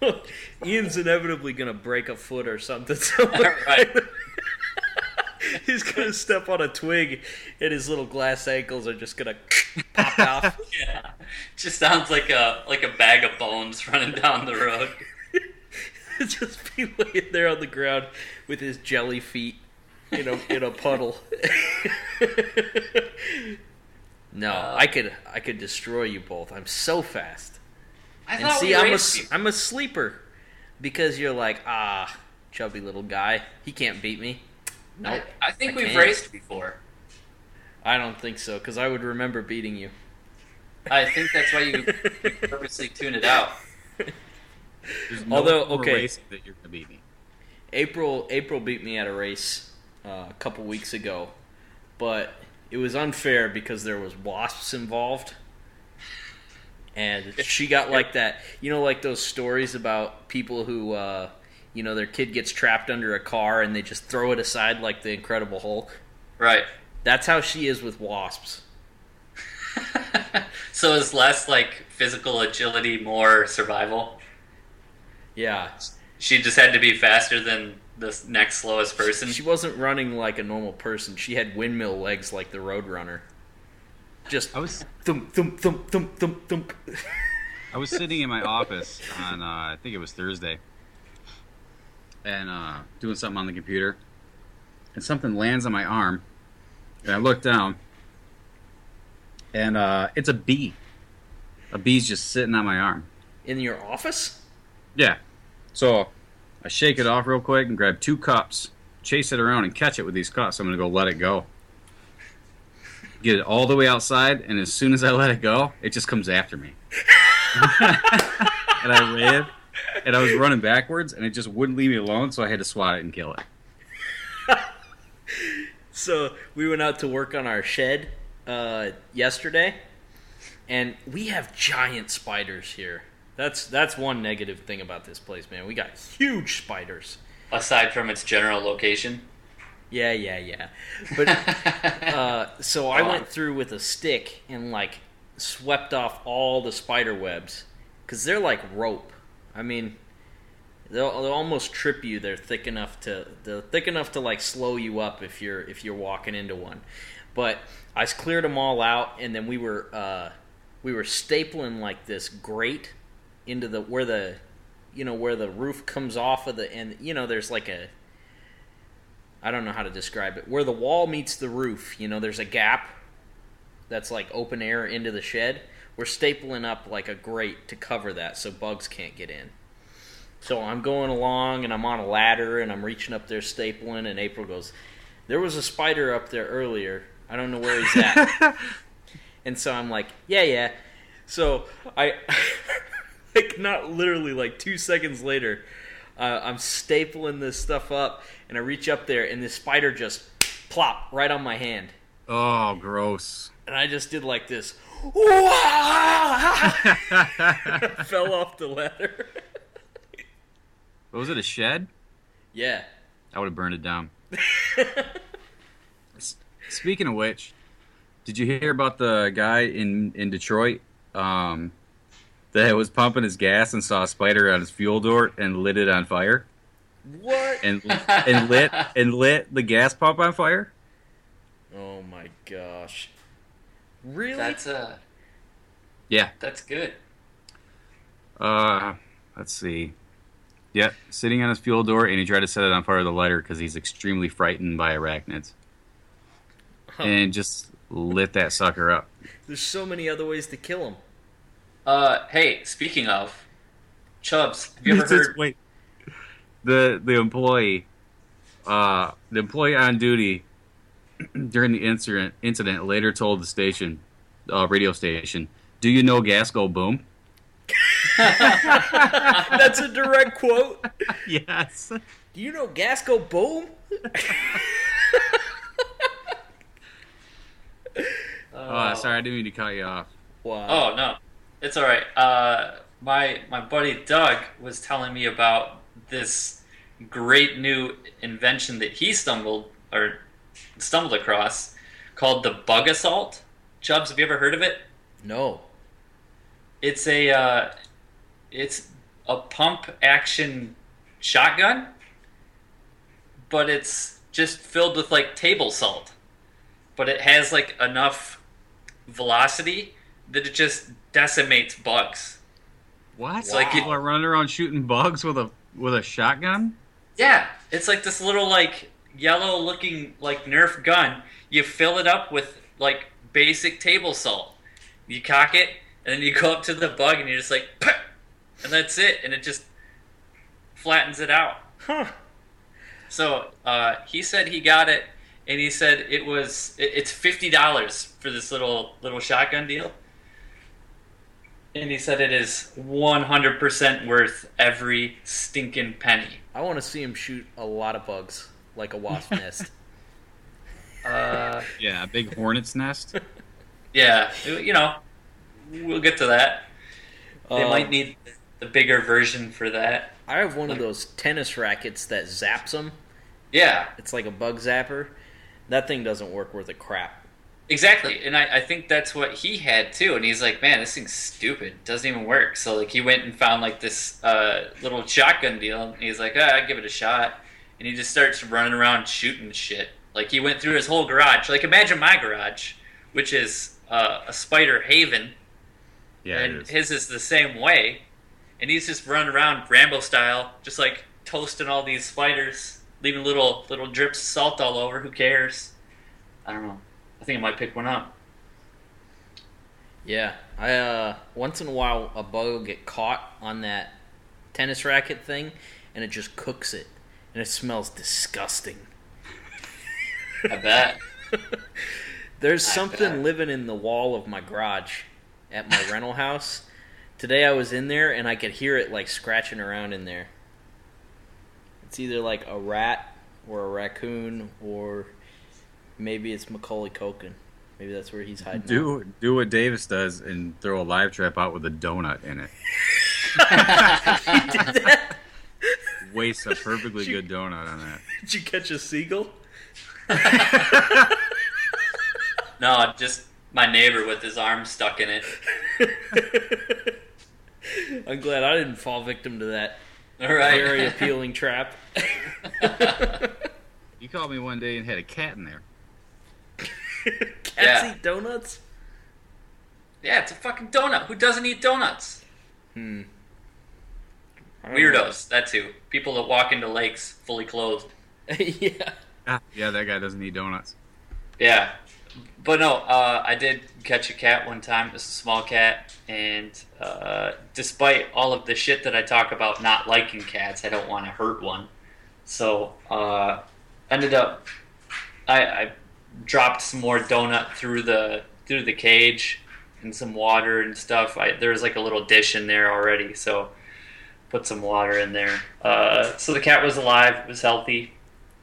Ian's inevitably gonna break a foot or something. Right. He's gonna step on a twig, and his little glass ankles are just gonna pop off. Yeah, just sounds like a like a bag of bones running down the road. just be laying there on the ground with his jelly feet in a in a puddle. no, Uh, I could I could destroy you both. I'm so fast. I And see, we I'm a. I'm a sleeper because you're like ah chubby little guy. He can't beat me. Nope. I, I think I we've can't. raced before. I don't think so because I would remember beating you. I think that's why you purposely tune it out. There's no Although, okay. that you're gonna beat me. April April beat me at a race uh, a couple weeks ago, but it was unfair because there was wasps involved, and she got like that. You know, like those stories about people who, uh, you know, their kid gets trapped under a car and they just throw it aside like the Incredible Hulk. Right. That's how she is with wasps. so it's less like physical agility, more survival. Yeah, She just had to be faster than the next slowest person. she wasn't running like a normal person. She had windmill legs like the Roadrunner. Just I was thump thump thump thump thump thump. I was sitting in my office on uh, I think it was Thursday, and uh, doing something on the computer, and something lands on my arm, and I look down, and uh, it's a bee. A bee's just sitting on my arm. In your office? Yeah. So I shake it off real quick and grab two cups, chase it around and catch it with these cups. I'm gonna go let it go. Get it all the way outside, and as soon as I let it go, it just comes after me. and I ran, and I was running backwards, and it just wouldn't leave me alone, so I had to swat it and kill it. So we went out to work on our shed uh, yesterday, and we have giant spiders here. That's that's one negative thing about this place, man. We got huge spiders. Aside from its general location. Yeah, yeah, yeah. But uh, so I went through with a stick and like swept off all the spider webs because they're like rope. I mean, they'll, they'll almost trip you. They're thick enough to they're thick enough to like slow you up if you're if you're walking into one. But I cleared them all out, and then we were uh, we were stapling like this grate into the where the you know where the roof comes off of the and you know there's like a I don't know how to describe it. Where the wall meets the roof, you know, there's a gap that's like open air into the shed. We're stapling up like a grate to cover that so bugs can't get in. So I'm going along and I'm on a ladder and I'm reaching up there stapling and April goes, "There was a spider up there earlier. I don't know where he's at." and so I'm like, "Yeah, yeah." So I like not literally like 2 seconds later, uh, I'm stapling this stuff up, and I reach up there, and this spider just plop right on my hand, Oh, gross. and I just did like this, fell off the ladder. Was it a shed? yeah, I would have burned it down. Speaking of which, did you hear about the guy in in Detroit um, that was pumping his gas and saw a spider on his fuel door and lit it on fire what? and and lit and lit the gas pump on fire? Oh my gosh, really? That's uh Yeah. that's good. Uh, let's see. Yeah, sitting on his fuel door, and he tried to set it on fire with a lighter because he's extremely frightened by arachnids, and just lit that sucker up. There's so many other ways to kill them. Uh, hey, speaking of Chubbs, have you ever heard? wait, the the employee, uh, the employee on duty during the incident incident later told the station, uh, radio station, "Do you know gas go boom?" That's a direct quote. Yes. Do you know gas go boom? Oh, sorry, I didn't mean to cut you off. Wow. Oh no, it's all right. Uh, my my buddy Doug was telling me about this great new invention that he stumbled or stumbled across called the Bug-A-Salt. Chubbs, have you ever heard of it? No. It's a uh, it's a pump action shotgun, but it's just filled with like table salt. But it has like enough velocity that it just decimates bugs. What? It's like people are running around shooting bugs with a with a shotgun. Yeah, it's like this little like yellow looking like Nerf gun. You fill it up with like basic table salt. You cock it, and then you go up to the bug, and you're just like, "Pah!" and that's it, and it just flattens it out. Huh. So uh, he said he got it, and he said it was it, it's fifty dollars for this little little shotgun deal. And he said it is one hundred percent worth every stinking penny. I want to see him shoot a lot of bugs like a wasp nest. Uh, Yeah, a big hornet's nest. yeah, you know, we'll get to that. They Um, might need the bigger version for that. I have one of those tennis rackets that zaps them. Yeah, It's like a bug zapper. That thing doesn't work worth a crap. Exactly. And I, I think that's what he had too. And he's like, man, this thing's stupid. It doesn't even work. So like he went and found like this uh, little shotgun deal. And he's like, ah, I'll give it a shot. And he just starts running around shooting shit. Like he went through his whole garage. Like imagine my garage, which is uh, a spider haven. Yeah, it and is. his is the same way. And he's just running around Rambo style, just like toasting all these spiders, leaving little little drips of salt all over. Who cares? I don't know. I think I might pick one up. Yeah, I uh once in a while a bug will get caught on that tennis racket thing, and it just cooks it, and it smells disgusting. I bet. There's I something bet. living in the wall of my garage at my rental house. Today I was in there and I could hear it like scratching around in there. It's either like a rat or a raccoon or maybe it's Macaulay Culkin. Maybe that's where he's hiding. out. Do do what Davis does and throw a live trap out with a donut in it. He did that? Waste a perfectly good donut on that. Did you catch a seagull? No, just my neighbor with his arm stuck in it. I'm glad I didn't fall victim to that All right. very appealing trap. You called me one day and had a cat in there. Cats Yeah. eat donuts? yeah, it's a fucking donut. Who doesn't eat donuts? Hmm. I don't Weirdos. That too. People that walk into lakes fully clothed. yeah. Ah, yeah, that guy doesn't eat donuts. Yeah, but no, uh, I did catch a cat one time. It was a small cat, and uh, despite all of the shit that I talk about not liking cats, I don't want to hurt one. So uh, ended up, I, I dropped some more donut through the through the cage and some water and stuff. I, there was like a little dish in there already, so put some water in there. Uh, so the cat was alive, it was healthy,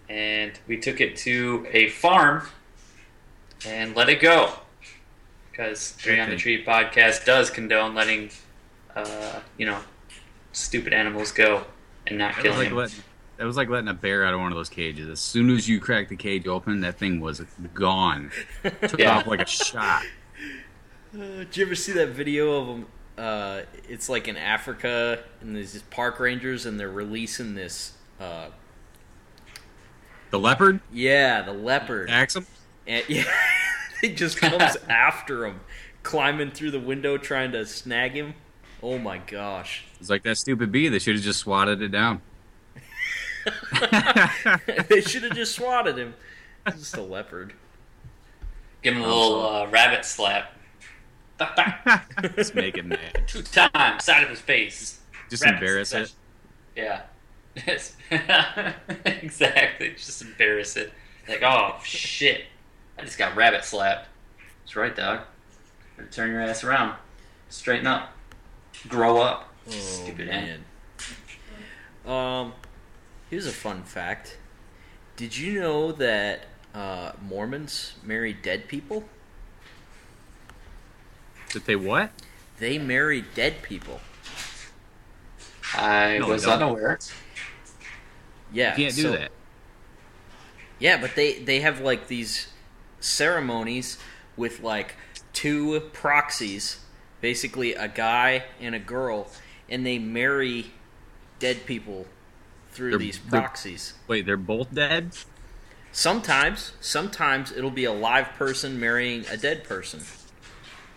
and we took it to a farm and let it go. Because Three on the Tree podcast does condone letting, uh, you know, stupid animals go and not killing like them. letting that was like letting a bear out of one of those cages. As soon as you cracked the cage open, that thing was gone. Took Yeah. off like a shot. Uh, did you ever see that video of them? Uh, it's like in Africa, and there's these park rangers, and they're releasing this. Uh, The leopard yeah, the leopard. axe him. And yeah, he just comes after him, climbing through the window trying to snag him. Oh my gosh. It's like that stupid bee. They should have just swatted it down. they should have just swatted him. He's just a leopard. Give him a little uh, rabbit slap. Bap, bap. just make him mad. Two times, side of his face. Just Rapid embarrass it. Yeah. Yes. exactly. Just embarrass it. Like, oh shit. I just got rabbit slapped. That's right, dog. Better turn your ass around. Straighten up. Grow up. Oh, Stupid man. Um, here's a fun fact. Did you know that uh, Mormons marry dead people? Did they what? They marry dead people. I No, was unaware. Yeah, You can't do so- that. Yeah, but they they have like these ceremonies with like two proxies, basically a guy and a girl, and they marry dead people through They're- these they're- proxies. Wait, they're both dead? Sometimes, sometimes it'll be a live person marrying a dead person.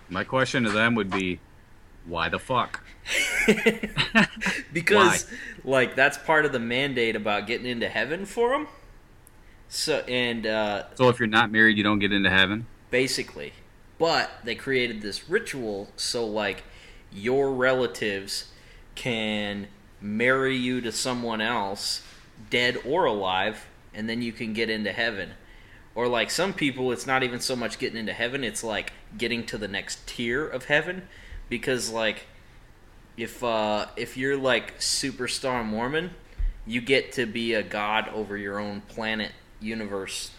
My question to them would be, why the fuck? because like that's part of the mandate about getting into heaven for them. So and uh, So if you're not married, you don't get into heaven? basically. But they created this ritual so like your relatives can marry you to someone else, dead or alive, and then you can get into heaven. Or like some people it's not even so much getting into heaven, it's like getting to the next tier of heaven because like if uh if you're like superstar Mormon, you get to be a god over your own planet, universe,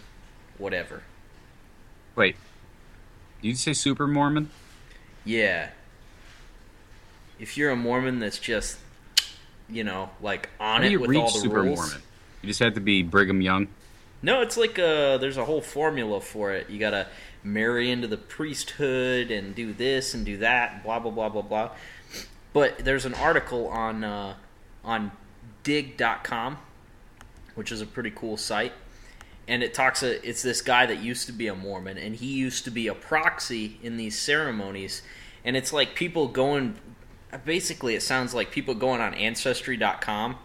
whatever. Wait, did you say super Mormon? Yeah. If you're a Mormon that's just, you know, like on How it you with reach all the super rules. Mormon? You just have to be Brigham Young? No, it's like uh there's a whole formula for it. You gotta marry into the priesthood and do this and do that, blah blah blah blah blah. But there's an article on uh, on digg.com, which is a pretty cool site. And it talks uh, it's this guy that used to be a Mormon and he used to be a proxy in these ceremonies. And it's like people going basically it sounds like people going on ancestry.com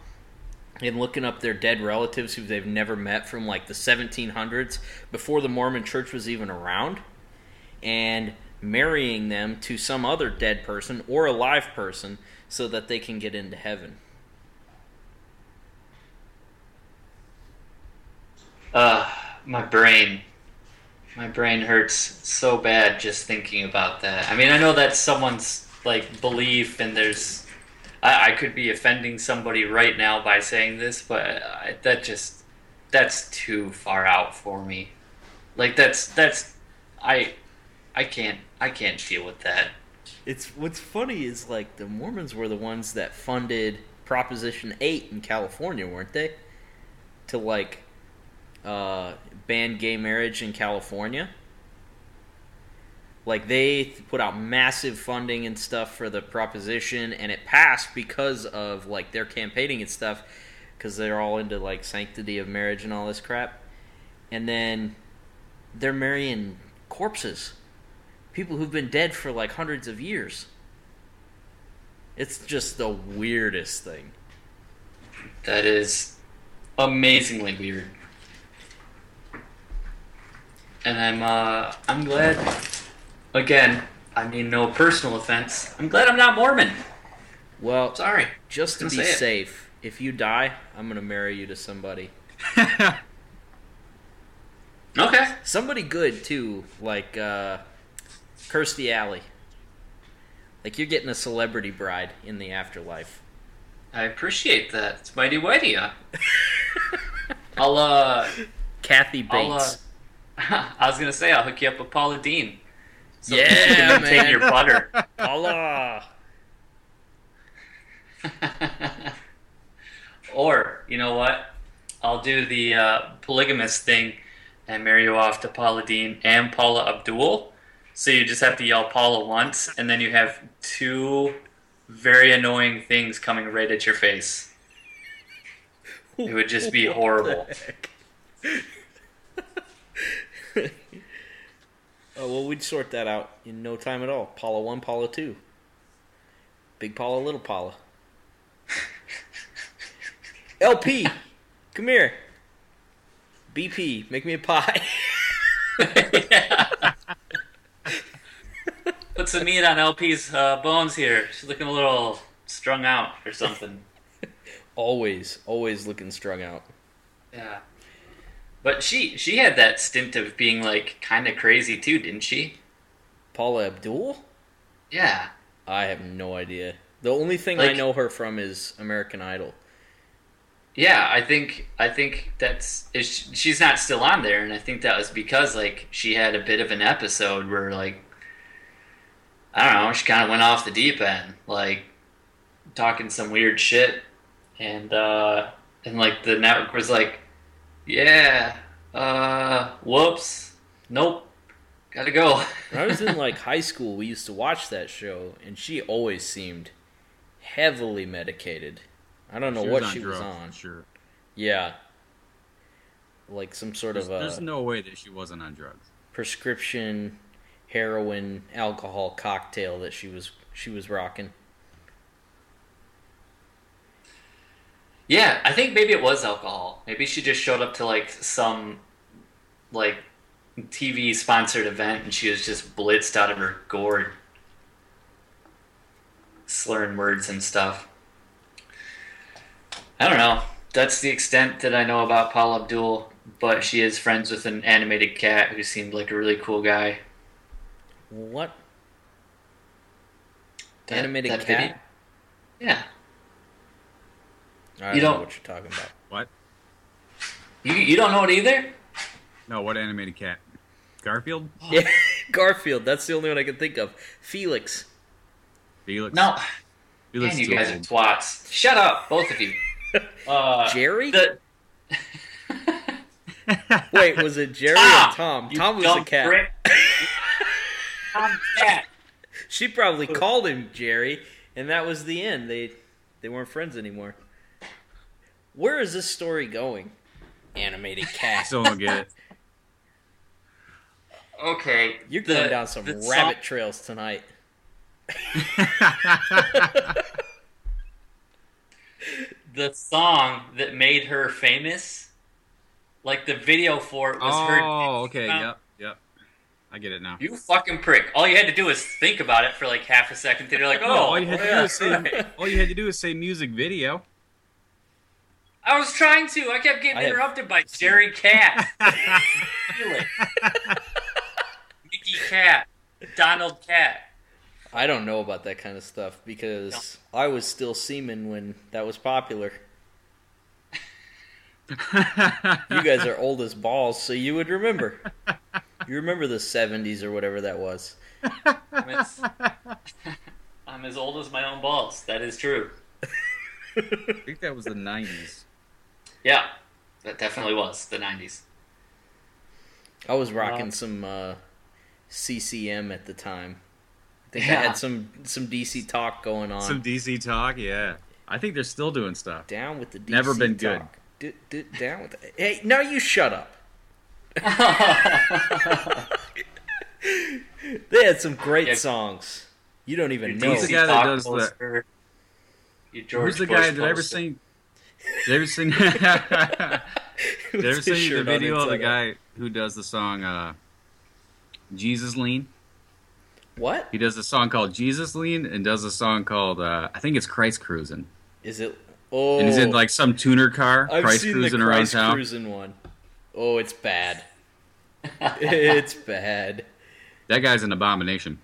and looking up their dead relatives who they've never met from like the 1700s before the Mormon church was even around and marrying them to some other dead person or a live person so that they can get into heaven. Uh, my brain. My brain hurts so bad just thinking about that. I mean, I know that's someone's like belief, and there's. I, I could be offending somebody right now by saying this, but I, that just that's too far out for me. Like that's that's I I can't I can't deal with that. It's what's funny is like the Mormons were the ones that funded Proposition 8 in California, weren't they? To like uh, ban gay marriage in California. Like they put out massive funding and stuff for the proposition, and it passed because of like their campaigning and stuff, because they're all into like sanctity of marriage and all this crap. And then they're marrying corpses, people who've been dead for like hundreds of years. It's just the weirdest thing. That is amazingly weird. And I'm uh I'm glad again, I mean no personal offense. I'm glad I'm not Mormon. Well, Sorry. just to be say it. safe, if you die, I'm gonna marry you to somebody. Okay. Somebody good too, like uh, Kirstie Alley. Like you're getting a celebrity bride in the afterlife. I appreciate that. It's mighty whitey, huh? I'll uh Kathy I'll, uh, Bates. I was gonna say I'll hook you up with Paula Deen. So Yeah, you can maintain man. your butter. Allah. or you know what? I'll do the uh, polygamous thing and marry you off to Paula Deen and Paula Abdul. So you just have to yell Paula once, and then you have two very annoying things coming right at your face. It would just be horrible. oh well, we'd sort that out in no time at all. Paula one, Paula two. Big Paula, Little Paula. LP, come here. BP, make me a pie. Put some meat on LP's uh, bones here. She's looking a little strung out or something. always, always looking strung out. Yeah. But she she had that stint of being like kind of crazy too, didn't she? Paula Abdul? Yeah. I have no idea. The only thing I know her from is American Idol. Yeah, I think I think that's is she's not still on there, and I think that was because like she had a bit of an episode where like I don't know, she kind of went off the deep end, like talking some weird shit, and uh and like the network was like, yeah, uh, whoops, nope, gotta go. When I was in like high school, we used to watch that show, and she always seemed heavily medicated. I don't know She what on she was on. Sure. Yeah, like some sort There's, of a there's no way that she wasn't on drugs. prescription heroin alcohol cocktail that she was she was rocking. Yeah, I think maybe it was alcohol. Maybe she just showed up to like some like TV sponsored event and she was just blitzed out of her gourd. Slurring words and stuff. I don't know. That's the extent that I know about Paula Abdul, but she is friends with an animated cat who seemed like a really cool guy. What That- animated that cat? video- Yeah. I don't know don't- what you're talking about. What? You, you don't know it either? No, what animated cat? Garfield? Yeah, Garfield. That's the only one I can think of. Felix. Felix? No. Felix Man, you too guys are twats. Shut up, both of you. Uh, Jerry? the- Wait, was it Jerry Tom, or Tom? Tom was a cat. prick. Tom cat. She probably called him Jerry, and that was the end. They they weren't friends anymore. Where is this story going? Animated cat. Still don't get it. Okay. You're the- going down some rabbit song- trails tonight. the song that made her famous, like the video for it was her. oh, okay. Wow. Yep, yep. I get it now. You fucking prick! All you had to do was think about it for like half a second. Then you're like, "Oh, No, all oh, you had oh, to do is say right." all you had to do is say music video. I was trying to. I kept getting I interrupted by Jerry Cat, Felix, Mickey Cat, Donald Cat. I don't know about that kind of stuff because I was still semen when that was popular. You guys are old as balls, so you would remember. You remember the 70s or whatever that was. I'm as, I'm as old as my own balls. That is true. I think that was the '90s. Yeah, that definitely was the '90s. I was rocking Wow. some uh, CCM at the time. I think I had some some DC talk going on. Some DC talk, yeah. I think they're still doing stuff. down with the DC Never been good. D- d- down with it. Hey, now you shut up. They had some great Yeah. songs. You don't even Your know. Who's the guy that does the- poster, your George Who's the Bush guy? Did I ever poster. sing? Did I ever sing? did ever his the video of the guy who does the song uh, "Jesus Lean"? What He does a song called "Jesus Lean" and does a song called uh, I think it's "Christ Cruising." is it? Oh, And he's in like some tuner car, I've Christ seen cruising the around Christ town. cruising one. Oh, it's bad. it's bad. That guy's an abomination.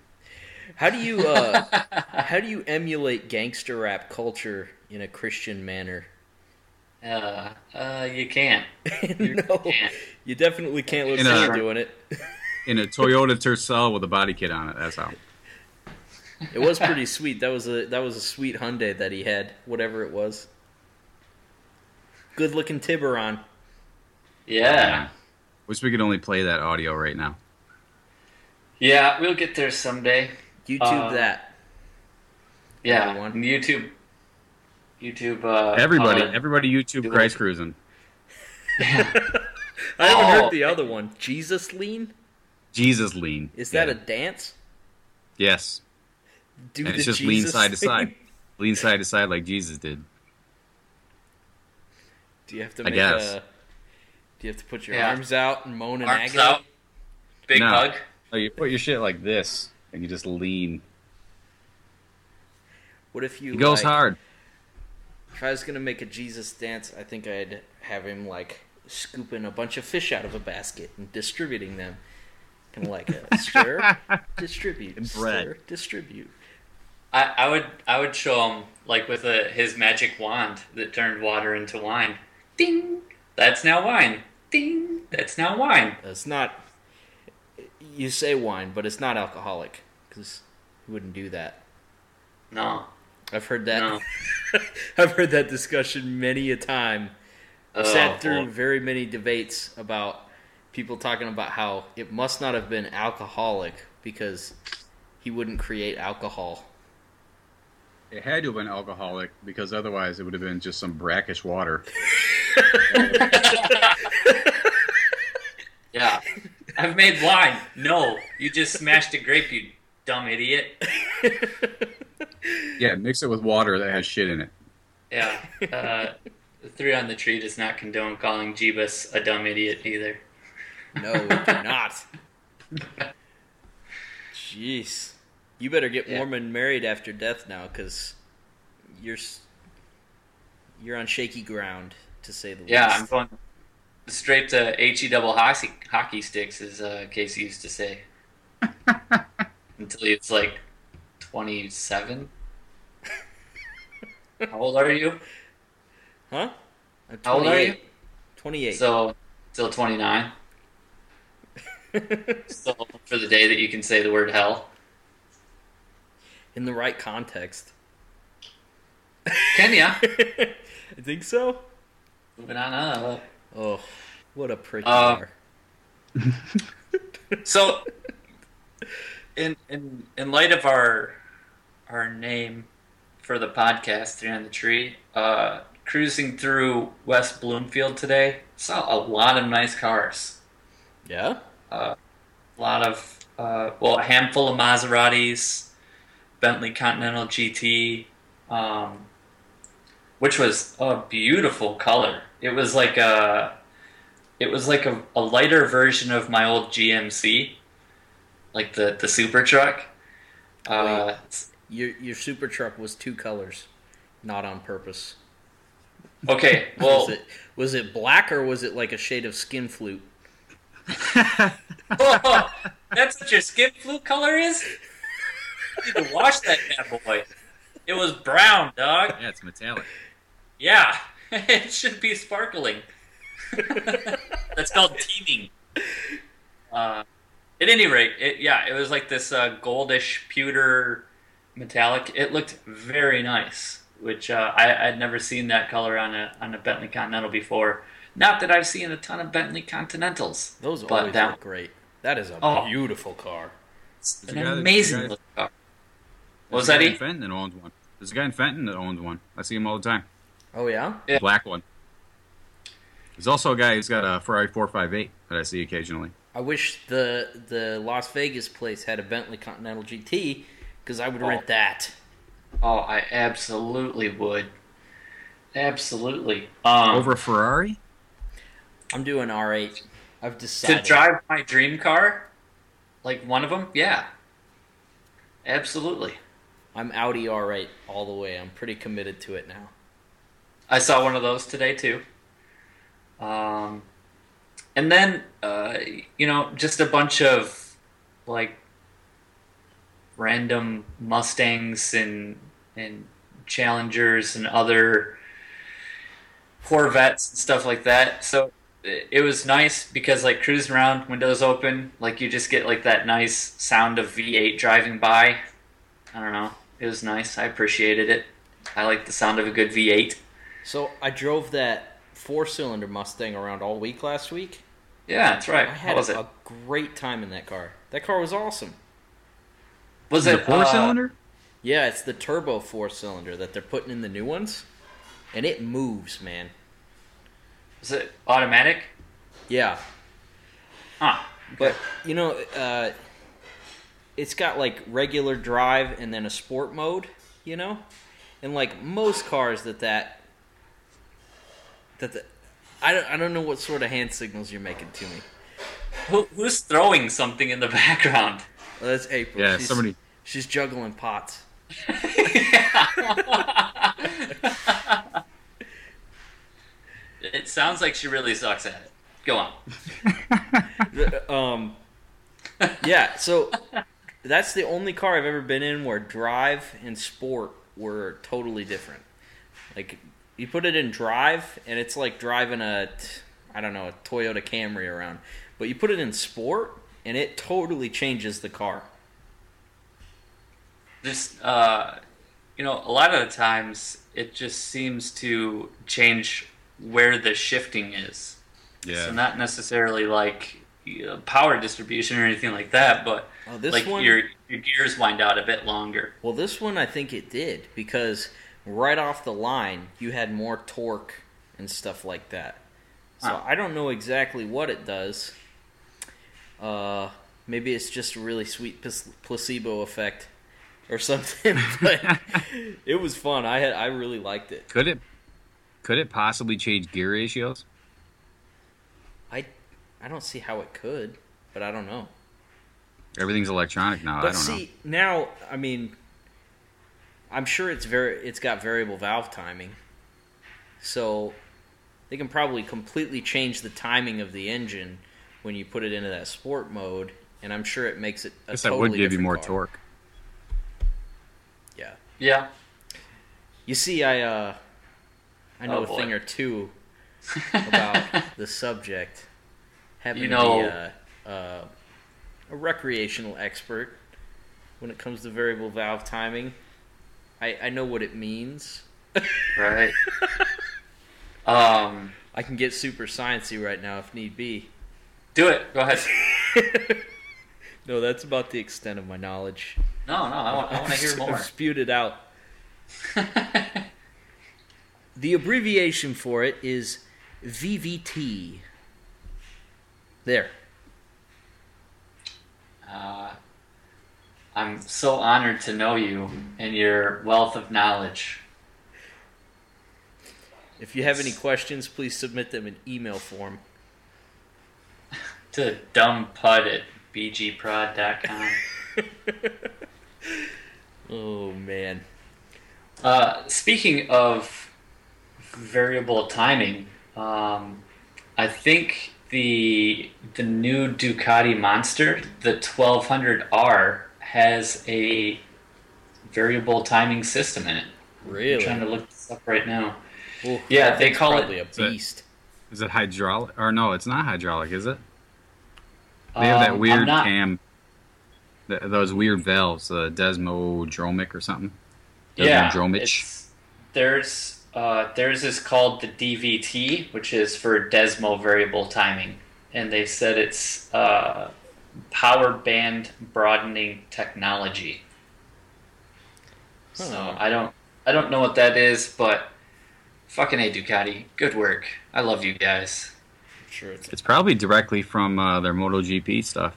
How do you uh, how do you emulate gangster rap culture in a Christian manner? Uh, uh, you can't. no, can't. you definitely can't look In silly a- doing it. In a Toyota Tercel with a body kit on it. That's how. It was pretty sweet. That was a that was a sweet Hyundai that he had, whatever it was. Good looking Tiburon. Yeah, Wish we could only play that audio right now. yeah, we'll get there someday. YouTube Uh, that. Yeah, Everyone. YouTube. YouTube. Uh, Everybody, uh, everybody, YouTube Christ it. cruising. I haven't Oh. heard the other one. Jesus lean? Jesus lean. Is that Yeah. a dance? yes? Do And the it's just lean Jesus side to side. lean side to side like Jesus did. Do you have to I make guess. a? Do you have to put your Yeah. arms out and moan in Arms agony? out. Big No. hug. No, you put your shit like this, and you just lean. What if you He goes like, hard. If I was gonna make a Jesus dance, I think I'd have him like scooping a bunch of fish out of a basket and distributing them, kind of like a stir, distribute, And bread. stir, distribute. I, I would I would show him like with a, his magic wand that turned water into wine. Ding. That's now wine. Ding. That's now wine. It's not. You say wine, but it's not alcoholic because you wouldn't do that. No. I've heard that. No. I've heard that discussion many a time. I've Oh, sat through well. very many debates about people talking about how it must not have been alcoholic because he wouldn't create alcohol. It had to have been alcoholic because otherwise it would have been just some brackish water. Yeah. I've made wine. No. You just smashed a grape, you dumb idiot. Yeah, mix it with water that has shit in it. Yeah. Uh, the three on the tree does not condone calling Jeebus a dumb idiot either. No, we do not. Jeez, you better get Yeah. Mormon married after death now, because you're you're on shaky ground to say the Yeah, least. Yeah, I'm going straight to he double hockey hockey sticks, as uh, Casey used to say. Until he was like twenty seven. How old are you? Huh? How old are you? 28. So still twenty nine. Still hoping for the day that you can say the word hell. In the right context. Can ya? I think so. Moving on up. Oh, what a prick Uh, you are. So, in in in light of our our name for the podcast, Three on the Tree, uh, cruising through West Bloomfield today, saw a lot of nice cars. Yeah? A lot of uh, well, a handful of Maseratis, Bentley Continental GT, um, which was a beautiful color. It was like a it was like a, a lighter version of my old GMC, like the the super truck. Uh, Your, your super truck was two colors, not on purpose. okay, well, was, it, was it black or was it like a shade of skin flute? that's what your skin flute color is. You need to wash that bad boy. It was brown, dog. Yeah, it's metallic. Yeah, it should be sparkling. That's called teaming. Uh, at any rate, it, yeah, it was like this uh, goldish pewter metallic. It looked very nice, which uh, I, I'd never seen that color on a on a Bentley Continental before. Not that I've seen a ton of Bentley Continentals. Those But always that- look great. That is a Oh. beautiful car. It's There's an a guy that- amazing there's a guy- looking car. What was There's a that, guy in? Fenton that owns one. There's a guy in Fenton that owns one. I see him all the time. Oh, yeah? Yeah. Black one. There's also a guy who's got a Ferrari 458 that I see occasionally. I wish the the Las Vegas place had a Bentley Continental GT because I would Oh. rent that. Oh, I absolutely would. Absolutely. Um, Over a Ferrari? I'm doing R8. I've decided. to drive my dream car, like one of them, yeah, absolutely. I'm Audi R8 all the way. I'm pretty committed to it now. I saw one of those today too. Um, and then uh, you know, just a bunch of like random Mustangs and and Challengers and other Corvettes and stuff like that. So it was nice because like cruising around, windows open, like you just get like that nice sound of V8 driving by. I don't know. It was nice. I appreciated it. I like the sound of a good V8. So I drove that four cylinder Mustang around all week last week. Yeah, that's right. I had was it? a great time in that car. That car was awesome. Was it it four uh, cylinder? Yeah, it's the turbo four cylinder that they're putting in the new ones, and it moves, man. Is it automatic? Yeah, Huh. but you know, uh, it's got like regular drive and then a sport mode, you know, and like most cars that that that the, I don't I don't know what sort of hand signals you're making to me. Who, who's throwing something in the background? Well, that's April. Yeah, she's, somebody. She's juggling pots. It sounds like she really sucks at it. Go on. The- um, yeah. So that's the only car I've ever been in where drive and sport were totally different. Like you put it in drive, and it's like driving a, I don't know a Toyota Camry around. But you put it in sport, and it totally changes the car. Just uh, you know, a lot of the times it just seems to change where the shifting is. Yeah. So not necessarily like power distribution or anything like that, but Oh, this like one- your your gears wind out a bit longer. Well, this one I think it did because right off the line you had more torque and stuff like that. So Huh. I don't know exactly what it does. Uh, maybe it's just a really sweet placebo effect or something. but it was fun. I had I really liked it. Could it? Could it possibly change gear ratios? I I don't see how it could, but I don't know. Everything's electronic now. I But don't know. see now, I mean, I'm sure it's very it's got variable valve timing, so they can probably completely change the timing of the engine when you put it into that sport mode, and I'm sure it makes it. A I guess that would give you more car. torque. Yeah, Yeah. you see, I uh, I know Oh, a boy. thing or two about the subject. Having You to know- be a, uh, a recreational expert when it comes to variable valve timing. I, I know what it means. Right. um, I can get super sciencey right now if need be. Do it. Go ahead. No, that's about the extent of my knowledge. No, no, I want, I want to hear I've more. spewed it out. The abbreviation for it is VVT. There. uh, I'm so honored to know you and your wealth of knowledge. If you have any questions, please submit them in email form. To dumbpud at bgprod.com. Oh man. Uh, speaking of variable timing, um, I think the the new Ducati Monster, the 1200R, has a variable timing system in it. Really? I'm trying to look this up right now. Ooh, Yeah, they call it- a beast. Is it hydraulic? Or no, it's not hydraulic, is it? They have that Um, weird not- cam, th- those weird valves, uh, Desmodromic or something. Yeah, Desmodromic. it's, there's uh, theirs is called the DVT, which is for Desmo variable timing, and they said it's uh, power band broadening technology. So I don't I don't know what that is, but fucking a Ducati, good work. I love you guys. I'm sure it's It's probably directly from uh, their MotoGP stuff.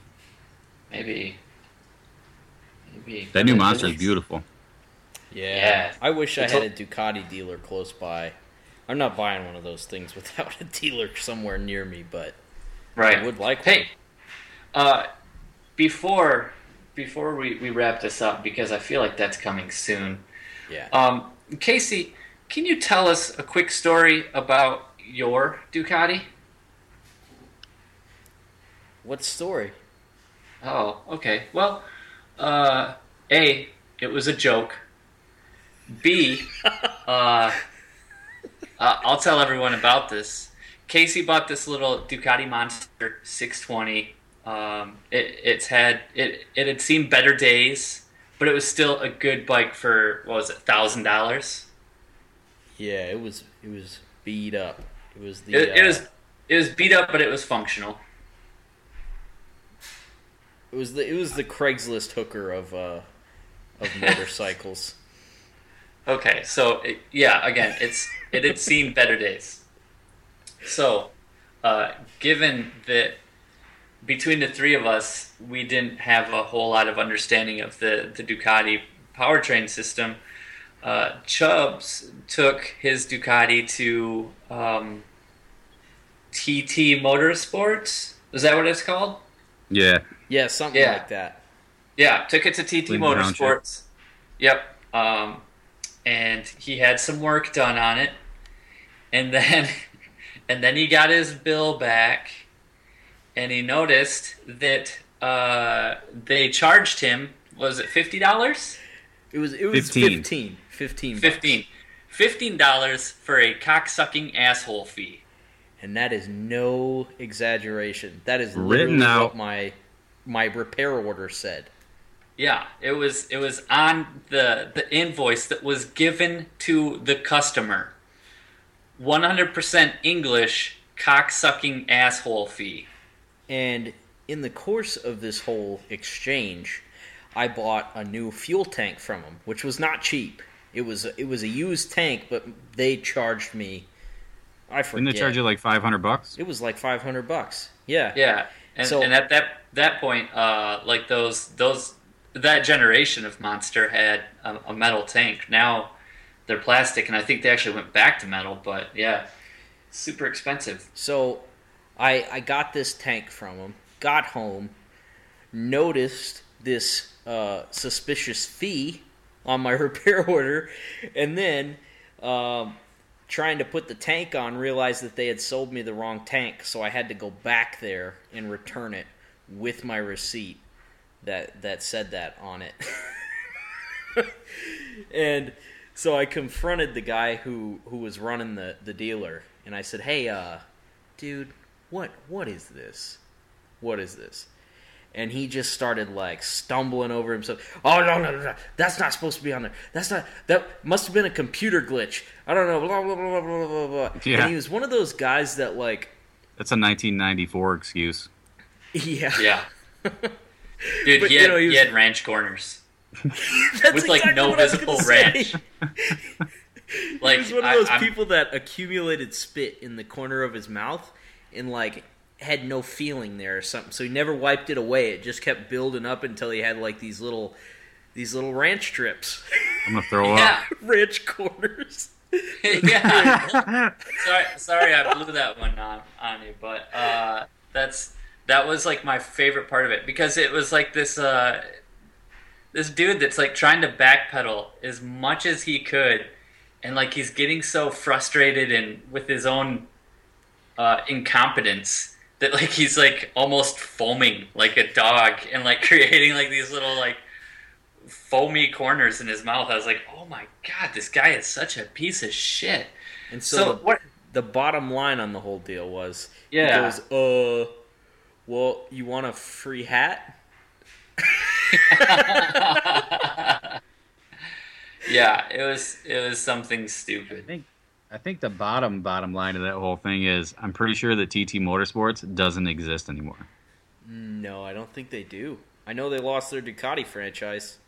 Maybe. Maybe. That new monster is beautiful. Yeah. Yeah. I wish I had a- a Ducati dealer close by. I'm not buying one of those things without a dealer somewhere near me, but Right. I would like Hey, uh, before before we, we wrap this up, because I feel like that's coming soon. Yeah. Um, Casey, can you tell us a quick story about your Ducati? What story? Oh, okay. Well, uh, A, it was a joke. B, uh, uh, I'll tell everyone about this. Casey bought this little Ducati Monster 620. Um, it, it's had it, it had seen better days, but it was still a good bike for what was it, thousand dollars? Yeah, it was it was beat up. It was the It, it uh, was it was beat up, but it was functional. It was the it was the Craigslist hooker of uh of motorcycles. Okay, so it, yeah, again, it's it had seen better days. So, uh, given that between the three of us, we didn't have a whole lot of understanding of the the Ducati powertrain system, uh, Chubbs took his Ducati to um, TT Motorsports. Is that what it's called? Yeah. Yeah, something Yeah. like that. Yeah, took it to TT Clean Motorsports. Yep. Um, and he had some work done on it, and then and then he got his bill back, and he noticed that uh, they charged him. Was it fifty dollars? It was it was 15. 15. 15. Fifteen. Fifteen dollars for a cocksucking asshole fee. And that is no exaggeration. That is Written literally out. what my my repair order said. Yeah, it was it was on the the invoice that was given to the customer. One hundred percent English cocksucking asshole fee. And in the course of this whole exchange, I bought a new fuel tank from them, which was not cheap. It was it was a used tank, but they charged me. I forget. Didn't they charge you like five hundred bucks? It was like five hundred bucks. Yeah. Yeah, and, So- and at that that point, uh, like those those that generation of monster had a, a metal tank. Now they're plastic, and I think they actually went back to metal. But yeah, super expensive. So I I got this tank from him, got home, noticed this uh, suspicious fee on my repair order, and then um, trying to put the tank on, realized that they had sold me the wrong tank, so I had to go back there and return it with my receipt that that said that on it. and so I confronted the guy who who was running the the dealer, and I said, "Hey, uh, dude, what what is this? What is this?" And he just started like stumbling over himself. Oh no no no! no. That's not supposed to be on there. That's not. That must have been a computer glitch. I don't know. Blah blah blah blah blah blah blah. Yeah. And he was one of those guys that like, That's a 1994 excuse. yeah, Yeah, dude, But, he, you had, know, he was- he had ranch corners. That's With, like, exactly no what I was visible gonna say. ranch. Like He was one of those I'm- people that accumulated spit in the corner of his mouth and like had no feeling there or something. So he never wiped it away. It just kept building up until he had like these little these little ranch strips, I'm gonna throw Yeah, ranch corners. yeah. sorry, sorry, I blew that one on on you, but uh, that's that was like my favorite part of it because it was like this uh, this dude that's like trying to backpedal as much as he could, and like he's getting so frustrated and with his own uh, incompetence that like he's like almost foaming like a dog and like creating like these little like foamy corners in his mouth. I was like, oh my god, this guy is such a piece of shit. And so, So the, what? the bottom line on the whole deal was Yeah. he goes, uh well, you want a free hat? yeah, it was it was something I stupid. think I think the bottom bottom line of that whole thing is I'm pretty sure that TT Motorsports doesn't exist anymore. No, I don't think they do. I know they lost their Ducati franchise.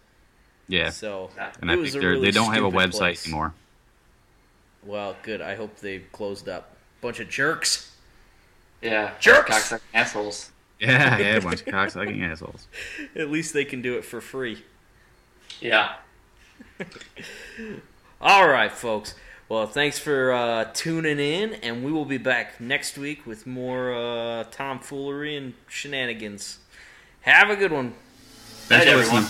Yeah, So and it I was think a they're, really they don't have a website place. anymore. Well, good. I hope they closed up. Bunch of jerks. Yeah, Jerks! cocksucking assholes. Yeah, yeah, a bunch of cocksucking assholes. At least they can do it for free. Yeah, All right, folks. Well, thanks for uh, tuning in, and we will be back next week with more uh, tomfoolery and shenanigans. Have a good one. Thanks, Night, everyone.